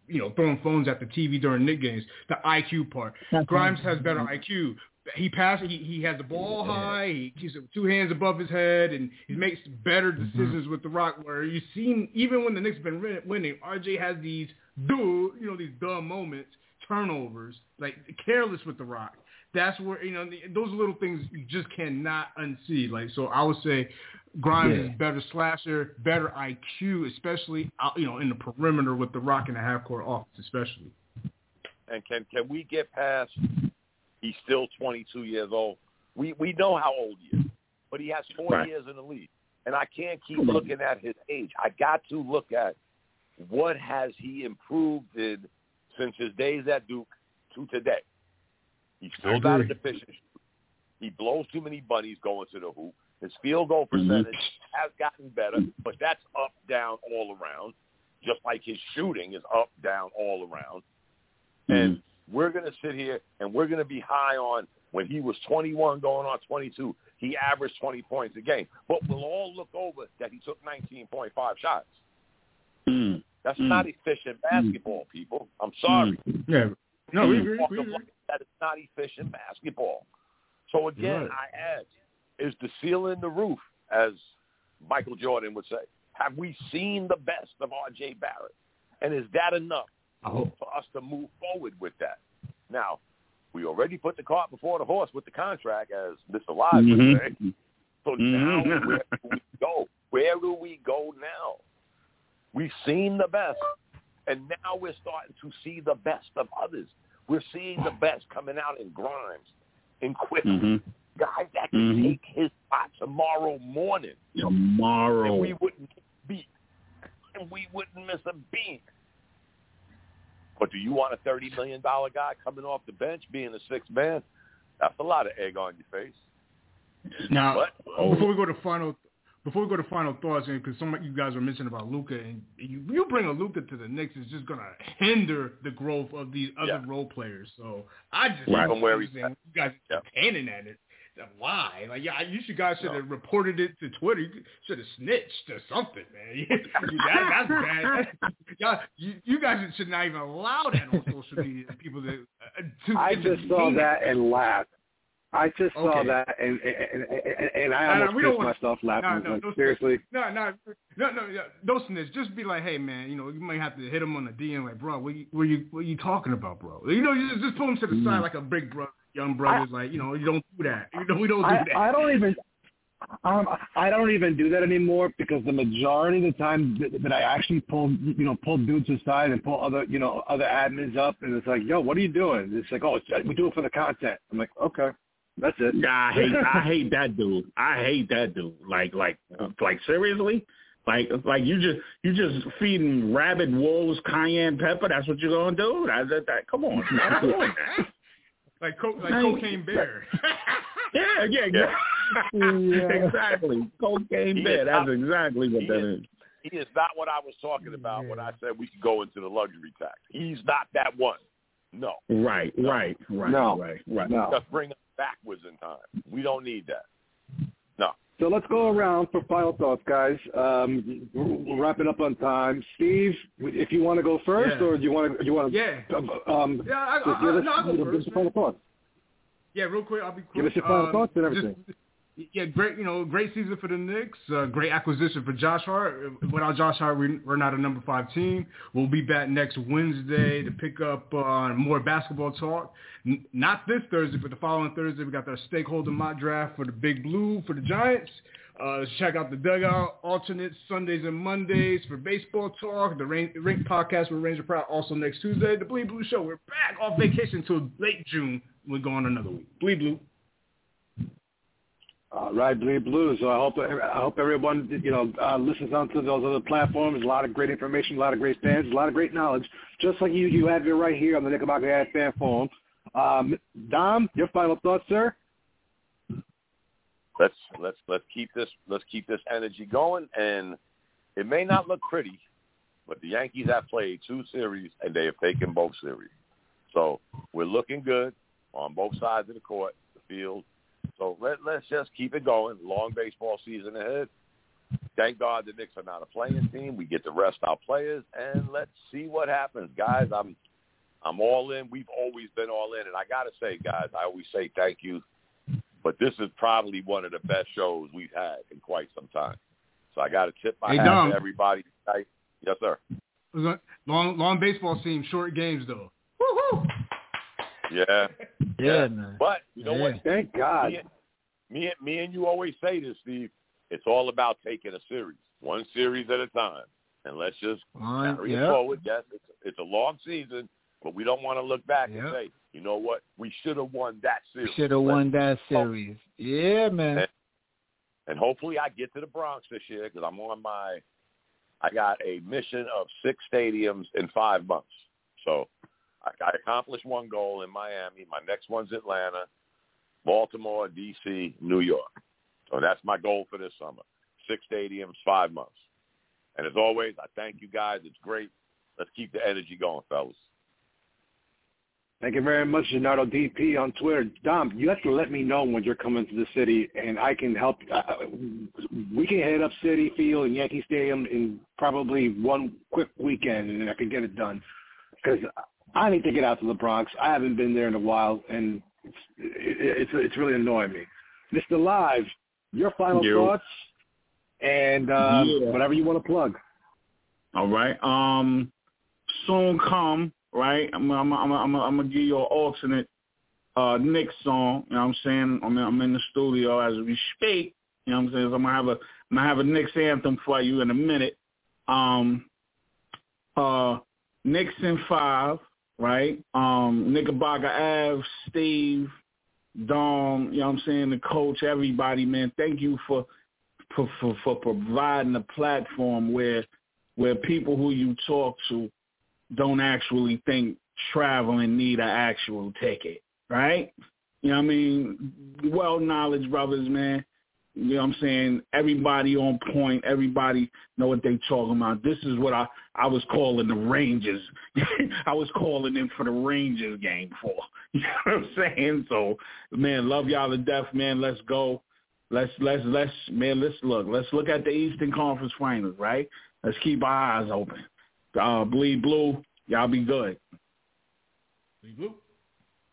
you know, throwing phones at the TV during Knick games. The IQ part. Grimes has better IQ. He passes. He, he has the ball high. He keeps it with two hands above his head, and he makes better mm-hmm. decisions with the rock. Where you seen even when the Knicks been winning, RJ has these do you know these dumb moments, turnovers, like careless with the rock. That's where you know the, those little things you just cannot unsee. Like so, I would say Grimes Yeah. is better slasher, better IQ, especially out, you know in the perimeter with the rock and the half court offense, especially. And can can we get past? He's still 22 years old. We we know how old he is, but he has four Right. years in the league, and I can't keep looking at his age. I got to look at what has he improved in since his days at Duke to today. He's still not a agree. deficient. He blows too many bunnies going to the hoop. His field goal Mhm. percentage has gotten better, but that's up down all around. Just like his shooting is up down all around. And we're going to sit here and we're going to be high on when he was 21 going on 22, he averaged 20 points a game. But we'll all look over that he took 19.5 shots. Mm. That's Mm. not efficient basketball, people. I'm sorry. Yeah. No, we agree. We agree. That is not efficient basketball. So again, right. I ask, is the ceiling the roof, as Michael Jordan would say? Have we seen the best of R.J. Barrett? And is that enough for us to move forward with that? Now, we already put the cart before the horse with the contract, as Mr. Live would say. So now, Mhm. where do we go? Where do we go now? We've seen the best, and now we're starting to see the best of others. We're seeing the best coming out in Grimes, in Quick, Mhm. Guys that can Mhm. take his spot tomorrow morning, Tomorrow. and we wouldn't beat, and we wouldn't miss a beat. But do you want a thirty million dollar guy coming off the bench being a sixth man? That's a lot of egg on your face. Now, What? before we go to final, before we go to final thoughts, because some of you guys were mentioning about Luka, and you, you bring a Luka to the Knicks, it's just gonna hinder the growth of these other Yeah. role players. So I just Right. From where he's understand you guys Yeah. entertaining at it. Why? Like, yeah, you should guys should have reported it to Twitter. You should have snitched or something, man. You- that, that's bad. Y'all, you, you guys should not even allow that on social media. People that uh, to I just saw entertain that and laughed. I just saw Okay. that and and, and, and I No, no, almost we pissed want- myself laughing. no, no, like, those- seriously? No, no, no, no, yeah, don't snitch. Just be like, hey, man, you know, you might have to hit him on the DM, like, bro, what you, what you, what you talking about, bro? You know, you just, just pull him to the Mm. side like a big brother, young brothers, like, you know, you don't do that. You know, we don't do I, that. I don't even. Um, I don't even do that anymore because the majority of the time that, that I actually pull, you know, pull dudes aside and pull other, you know, other admins up, and it's like, yo, what are you doing? It's like, oh, it's, we do it for the content. I'm like, okay, that's it. Yeah, I hate I hate that dude. I hate that dude. Like like like seriously? Like like you just you just feeding rabid wolves cayenne pepper. That's what you're gonna do? That, that, that, come on, stop doing that. Like, co- like Hey. cocaine bear. Yeah, yeah, exactly. exactly. Cocaine He bear. is That's not- exactly what that is- is. He is not what I was talking about when I said we could go into the luxury tax. He's not that one. No. Right, right, right, No. right, right. No. Just bring us backwards in time. We don't need that. No. So let's go around for final thoughts, guys. Um, we're wrapping up on time. Steve, if you want to go first, Yeah. or do you want to? You want to? yeah. Um, Yeah, I, just I, give I, us no, I'll go give us first, your final thoughts. Yeah, real quick, I'll be quick. Give us your final Um, thoughts and just- everything. Yeah, great. You know, great season for the Knicks. Uh, great acquisition for Josh Hart. Without Josh Hart, we, we're not a number five team. We'll be back next Wednesday to pick up on more basketball talk. N- not this Thursday, but the following Thursday, we got our stakeholder mock draft for the Big Blue for the Giants. Uh, check out the dugout alternate Sundays and Mondays for baseball talk. The Rain, Rink podcast with Ranger Proud also next Tuesday. The Bleed Blue show. We're back off vacation until late June. We're going another week. Bleed Blue. All right, Bleed Blue. So I hope I hope everyone you know uh, listens onto those other platforms. A lot of great information, a lot of great fans, a lot of great knowledge, just like you you have it right here on the Knickerbocker Ave Fan Forum. Um, Dom, your final thoughts, sir? Let's let's let's keep this let's keep this energy going and it may not look pretty, but the Yankees have played two series and they have taken both series. So we're looking good on both sides of the court, the field. So let, let's just keep it going. Long baseball season ahead. Thank God the Knicks are not a playing team. We get to rest our players, and let's see what happens, guys. I'm I'm all in. We've always been all in, and I got to say, guys, I always say thank you. But this is probably one of the best shows we've had in quite some time. So I got to tip my Hey, hat Dom. to everybody tonight. Yes, sir. Long long baseball team, short games though. Woo-hoo! Yeah. Yeah, man. But you know what? Thank God. Me, me, me and you always say this, Steve. It's all about taking a series, one series at a time, and let's just One, carry it forward. Yes, it's, it's a long season, but we don't want to look back and say, you know what, we should have won that series. Should have won that series. Yeah, man. And hopefully, I get to the Bronx this year because I'm on my. I got a mission of six stadiums in five months. So I, I accomplished one goal in Miami. My next one's Atlanta, Baltimore, D.C., New York. So that's my goal for this summer. Six stadiums, five months. And as always, I thank you guys. It's great. Let's keep the energy going, fellas. Thank you very much, Gennaro DP on Twitter. Dom, you have to let me know when you're coming to the city, and I can help. Uh, we can head up Citi Field and Yankee Stadium in probably one quick weekend, and I can get it done. Because I need to get out to the Bronx. I haven't been there in a while, and it's it's, it's really annoying me. Mr. Live, your final Yo. thoughts, and um, Yeah. whatever you want to plug. All right. Um, soon come. Right. I'm. I'm. I'm. I'm. I'm gonna give you an alternate uh Knicks song. You know what I'm saying? I'm. I'm in the studio as we speak. You know what I'm saying? So I'm gonna have a. I'm gonna have a Knicks anthem for you in a minute. Um. Uh. In five. Right. Um. Knickerbocker Ave. Steve. Dom. You know what I'm saying? The coach. Everybody. Man. Thank you for. For, for, for providing a platform where where people who you talk to don't actually think traveling need an actual ticket, right? You know what I mean? Well knowledge brothers, man. You know what I'm saying? Everybody on point. Everybody know what they talking about. This is what I, I was calling the Rangers. I was calling them for the Rangers game for. You know what I'm saying? So, man, love y'all to death, man. Let's go. Let's let's let's man, let's look. Let's look at the Eastern Conference Finals, right? Let's keep our eyes open. Uh, bleed blue, y'all be good. Bleed blue.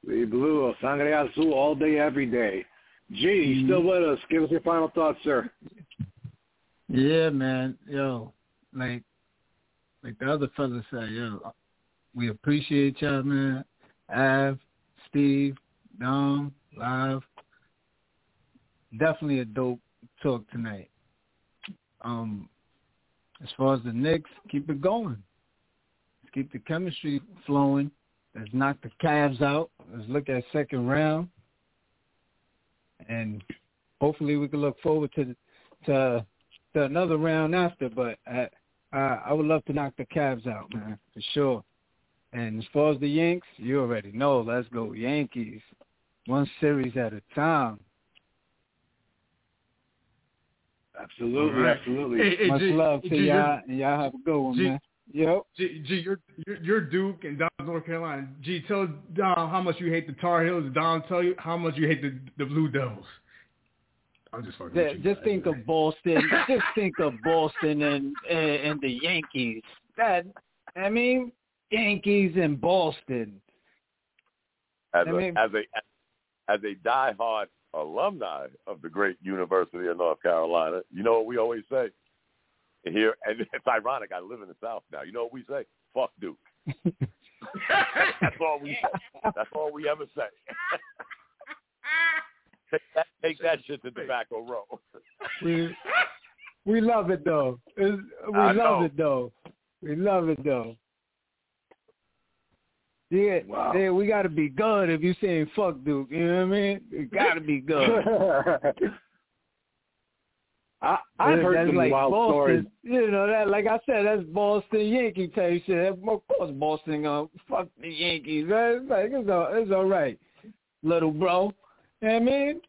Bleed blue, sangre azul all day, every day. G, you still with us? Give us your final thoughts, sir. Yeah, man. Yo, like like the other fellas said, yo, we appreciate y'all, man. Av, Steve, Dom, Live. Definitely a dope talk tonight. Um, as far as the Knicks, keep it going. Let's keep the chemistry flowing. Let's knock the Cavs out. Let's look at second round, and hopefully we can look forward to to to another round after. But I I, I would love to knock the Cavs out, man, for sure. And as far as the Yanks, you already know. Let's go Yankees, one series at a time. Absolutely, All right. absolutely. Hey, hey, Much G, love to G, you're- y'all, and y'all have a good one, G- man. Yep. G, G, you're, you're you're Duke and Dom's North Carolina. G, tell Dom how much you hate the Tar Heels. Dom, tell you how much you hate the the Blue Devils. I'm just fucking. Yeah, with you just guys. think of Boston. just think of Boston and, and and the Yankees. That I mean, Yankees and Boston. as I a mean- as a as a diehard alumni of the great University of North Carolina, you know what we always say here, and it's ironic. I live in the South now. You know what we say? Fuck Duke. That's all we. That's all we ever say. take that, take that shit to Tobacco Road. We we love it though. It's, we I love know. it though. We love it though. Yeah, Wow. yeah, we got to be good if you saying fuck Duke. You know what I mean? It got to be good. I, I've heard that's some like wild Boston, stories. You know that, like I said, that's Boston Yankee type shit. Of course, Boston gonna fuck the Yankees. Right? It's like it's all, it's all right, little bro. You know what I mean?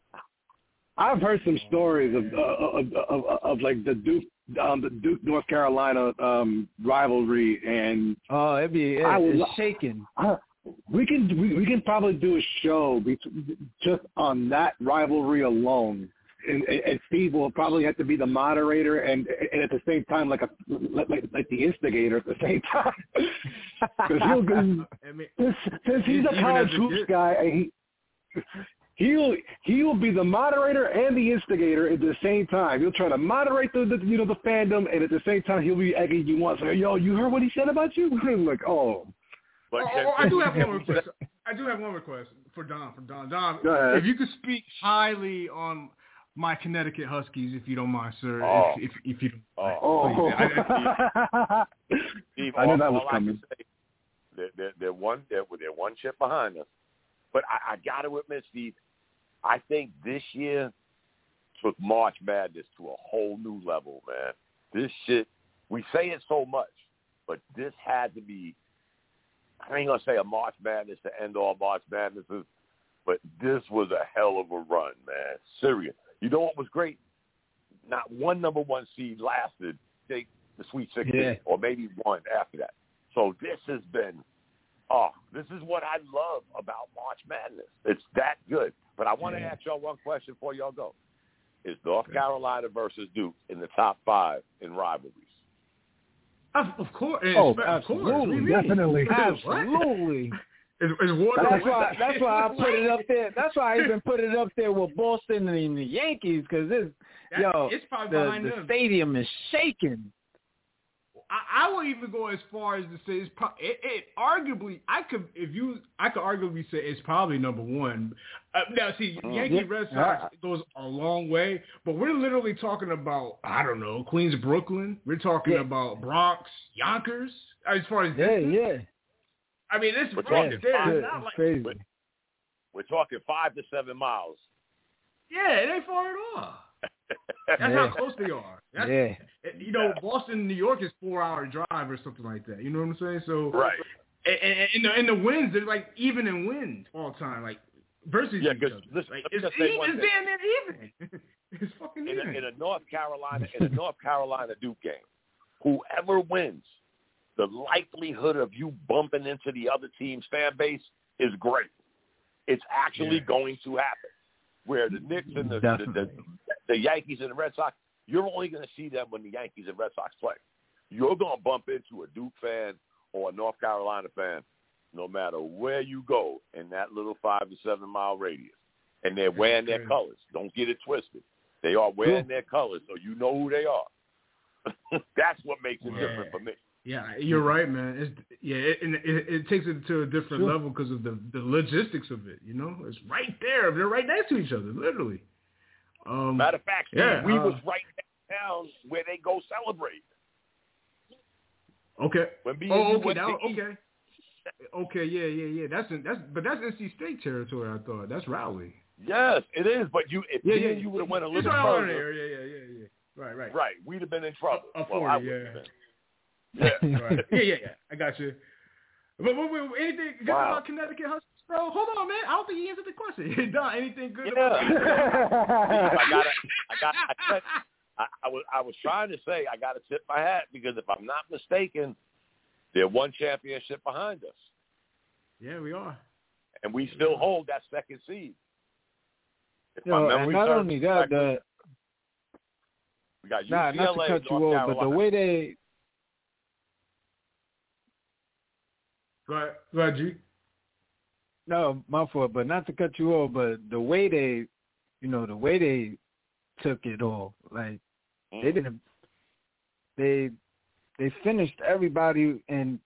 I've heard some stories of uh, of, of, of, of like the Duke um, the Duke North Carolina um, rivalry, and Oh, it'd be it, I was- it's shaking. we can we, we can probably do a show bet- just on that rivalry alone. And, and and Steve will probably have to be the moderator and, and at the same time like a like, like the instigator at the same time. 'Cause he'll go, I mean, since, since he's a college as a hoops kid. guy, he he'll he'll be the moderator and the instigator at the same time. He'll try to moderate the, the you know the fandom, and at the same time he'll be egging you on. Say, yo, you heard what he said about you? I'm like, oh, But oh, oh, I do have one request. I do have one request for Don. For Don, Don, Go ahead. if you could speak highly on my Connecticut Huskies, if you don't mind, sir. Oh. If, if if you don't. Oh. oh. I- Steve, I knew all- that was coming. say, they're, they're, they're one they're, they're one chip behind us. But I, I got to admit, Steve, I think this year took March Madness to a whole new level, man. This shit, we say it so much, but this had to be. I ain't gonna say a March Madness to end all March Madnesses, but this was a hell of a run, man. Serious. You know what was great? Not one number one seed lasted. They the Sweet 16, Yeah. or maybe one after that. So this has been Oh, this is what I love about March Madness. It's that good. But I want to Yeah. ask y'all one question before y'all go. Is North Carolina versus Duke in the top five in rivalries? Of, of course. Oh, of course. What do you absolutely, mean? Definitely. Absolutely. It's, it's water. That's why. That's why I put it up there. That's why I even put it up there with Boston and the Yankees because That- yo it's probably the, behind the them. stadium is shaking. I, I will even go as far as to say it's pro- it, it arguably I could if you I could arguably say it's probably number one. Uh, now see Mm. Yankee Yeah. Red Sox goes a long way, but we're literally talking about I don't know Queens Brooklyn. We're talking Yeah. about Bronx Yonkers as far as Yeah, distance. yeah. I mean this We're right talking five. It's It's not like, crazy. We're talking five to seven miles. yeah, it ain't far at all. That's Yeah. how close they are. That's, Yeah. You know, Boston, New York is four hour drive or something like that. You know what I'm saying? So Right. And, and, and the and the wins, they're like even in wind all the time, like versus Yeah, each 'cause other. listen, like, let me it's, just say it's one thing. damn near even. it's fucking in a, even. in a North Carolina in a North Carolina Duke game, whoever wins, the likelihood of you bumping into the other team's fan base is great. It's actually Yeah. going to happen. Where the Knicks and the the, the, the Yankees and the Red Sox, you're only going to see them when the Yankees and Red Sox play. You're going to bump into a Duke fan or a North Carolina fan, no matter where you go in that little five to seven mile radius, and they're wearing their colors. Don't get it twisted. They are wearing their colors, so you know who they are. That's what makes it Yeah. different for me. Yeah, you're right, man. It's yeah, it, and it, it takes it to a different Sure. level because of the the logistics of it. You know, it's right there. They're right next to each other, literally. Um, Matter of fact, yeah, we uh, was right down where they go celebrate. okay. When me Oh, okay, went that, to eat. okay. Okay, yeah, yeah, yeah. That's in, that's but that's NC State territory. I thought that's Raleigh. Yes, it is. But you, if Yeah, yeah. you would have went a It's little right further, there. Yeah, yeah, yeah, yeah. Right, right. right, we'd have been in trouble. Up- up well, 40, I wouldn't yeah. Have been. Yeah. right. Yeah, yeah, yeah. I got you. But, but, but anything good Wow. about Connecticut Huskies, bro? Hold on, man. I don't think he answered the question. Don, anything good Yeah. about I got I got. I, said- I, I was. I was trying to say I got to tip my hat because if I'm not mistaken, they're one championship behind us, Yeah, we are. and we still hold that second seed. If my Yo, and not serves only that, the we got UCLA, nah, not to cut you North off, but the way they Go ahead, go ahead, G. no, my fault, but not to cut you off, but the way they, you know, the way they took it all, like Mm. they didn't, they they finished everybody and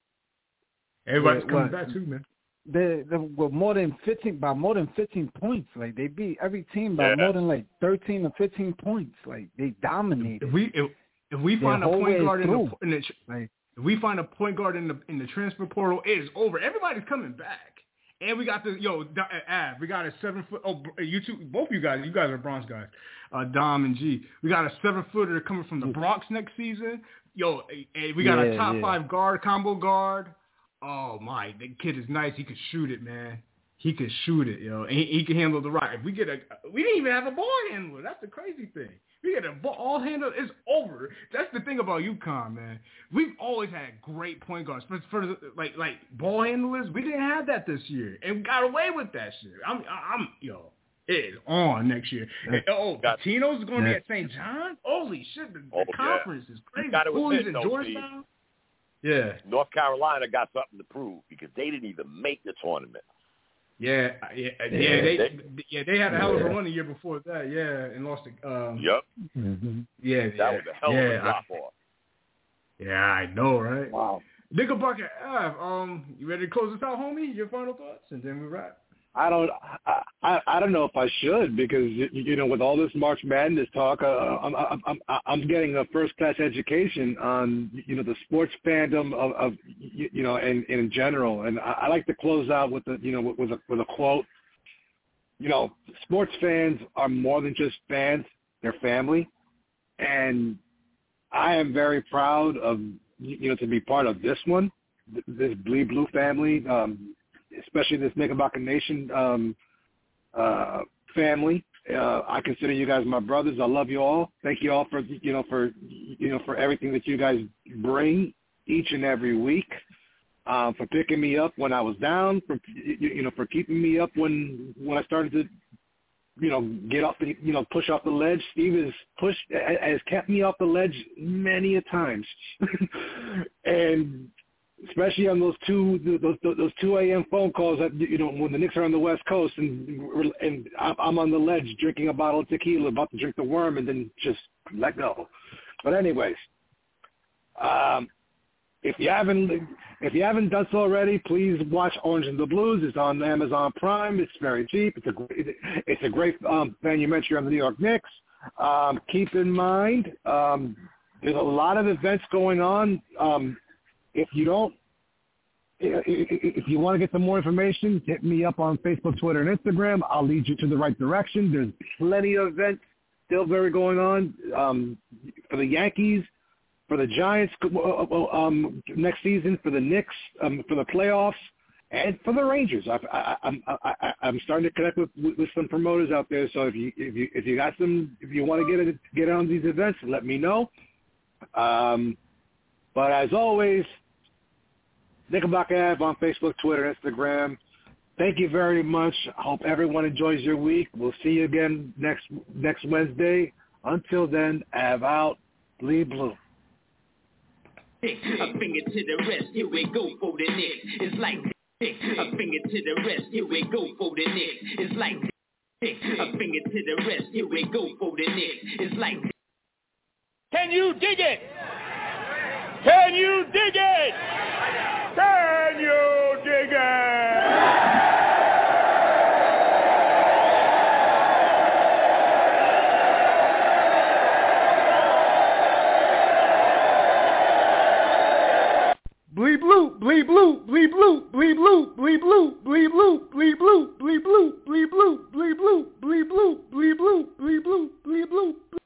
Everybody's What- coming back too, man. they they were more than fifteen by more than fifteen points. Like they beat every team by Yeah. more than like thirteen or fifteen points. Like they dominated. If we if, if we find a point way guard in the, through. in the Like if we find a point guard in the in the transfer portal, it is over. Everybody's coming back, and we got the yo uh, Av. We got a seven foot. Oh, you two, both you guys. You guys are Bronx guys. Uh, Dom and G. We got a seven footer coming from the Bronx next season. Yo, we got a top yeah. five guard, combo guard. Oh my, the kid is nice. He could shoot it, man. He could shoot it, yo, and he, he can handle the rock. If we get a, we didn't even have a ball handler. That's the crazy thing. We get a ball handler. It's over. That's the thing about UConn, man. We've always had great point guards, but for the- like like ball handlers, we didn't have that this year, and we got away with that shit. I'm I'm yo. It is on next year. And, oh, Got- Tino's going to be at St. John. Holy shit! The, the Oh, yeah. conference is crazy. gotta admit, in though, Georgetown. Yeah, North Carolina got something to prove because they didn't even make the tournament. Yeah, yeah, yeah. Yeah, They, they- yeah, they had a hell of a run the year before that. Yeah, and lost to. Um, Yep, mm-hmm. Yeah, that yeah, was a hell yeah, of a I- drop off. yeah, I know, right? Wow. Knickerbocker Ave, um, you ready to close this out, homie? Your final thoughts, and then we wrap. I don't. I, I I don't know if I should because you, know with all this March Madness talk, uh, I'm I'm I'm getting a first class education on you know the sports fandom of, of you, know and, and in general. And I, I like to close out with the you know with, a with a quote. You know, sports fans are more than just fans; they're family, and I am very proud of you know to be part of this one, this Bleed Blue family. Um, especially this Knickerbocker Nation um, uh, family. Uh, I consider you guys my brothers. I love you all. Thank you all for you know for you know for everything that you guys bring each and every week. um, for picking me up when I was down, for you know, for keeping me up when when I started to, you know, get off the, you know, push off the ledge. Steve has pushed, has kept me off the ledge many a times, and especially on those two those those two a.m. phone calls that you know when the Knicks are on the West Coast and and I'm on the ledge drinking a bottle of tequila, about to drink the worm, and then just let go. But anyways, um, if you haven't if you haven't done so already, please watch Orange and the Blues. It's on Amazon Prime. It's very cheap. It's a great, it's a great um, documentary on the New York Knicks. Um, keep in mind, um, there's a lot of events going on. Um, if you don't, if you want to get some more information, hit me up on Facebook, Twitter, and Instagram. I'll lead you to the right direction. There's plenty of events still very going on um, for the Yankees for the Giants uh, uh, um, next season, for the Knicks, um, for the playoffs, and for the Rangers. I, I, I'm I, I'm starting to connect with, with some promoters out there. So if you if you if you got some if you want to get get on these events, let me know. Um, but as always, Knickerbocker Ave on Facebook, Twitter, Instagram. Thank you very much. I hope everyone enjoys your week. We'll see you again next next Wednesday. Until then, Av out. Bleed blue. A finger to the rest, here we go for the Knicks. It's like a finger to the rest, here we go for the Knicks. It's like a finger to the rest, here we go for the Knicks. It's like Can you dig it? Can you dig it? You dig it? Bleed blue, bleed blue, bleed blue, bleed blue, bleed blue, bleed blue, bleed blue, bleed blue, bleed blue, bleed blue, bleed blue, bleed blue, bleed blue, bleed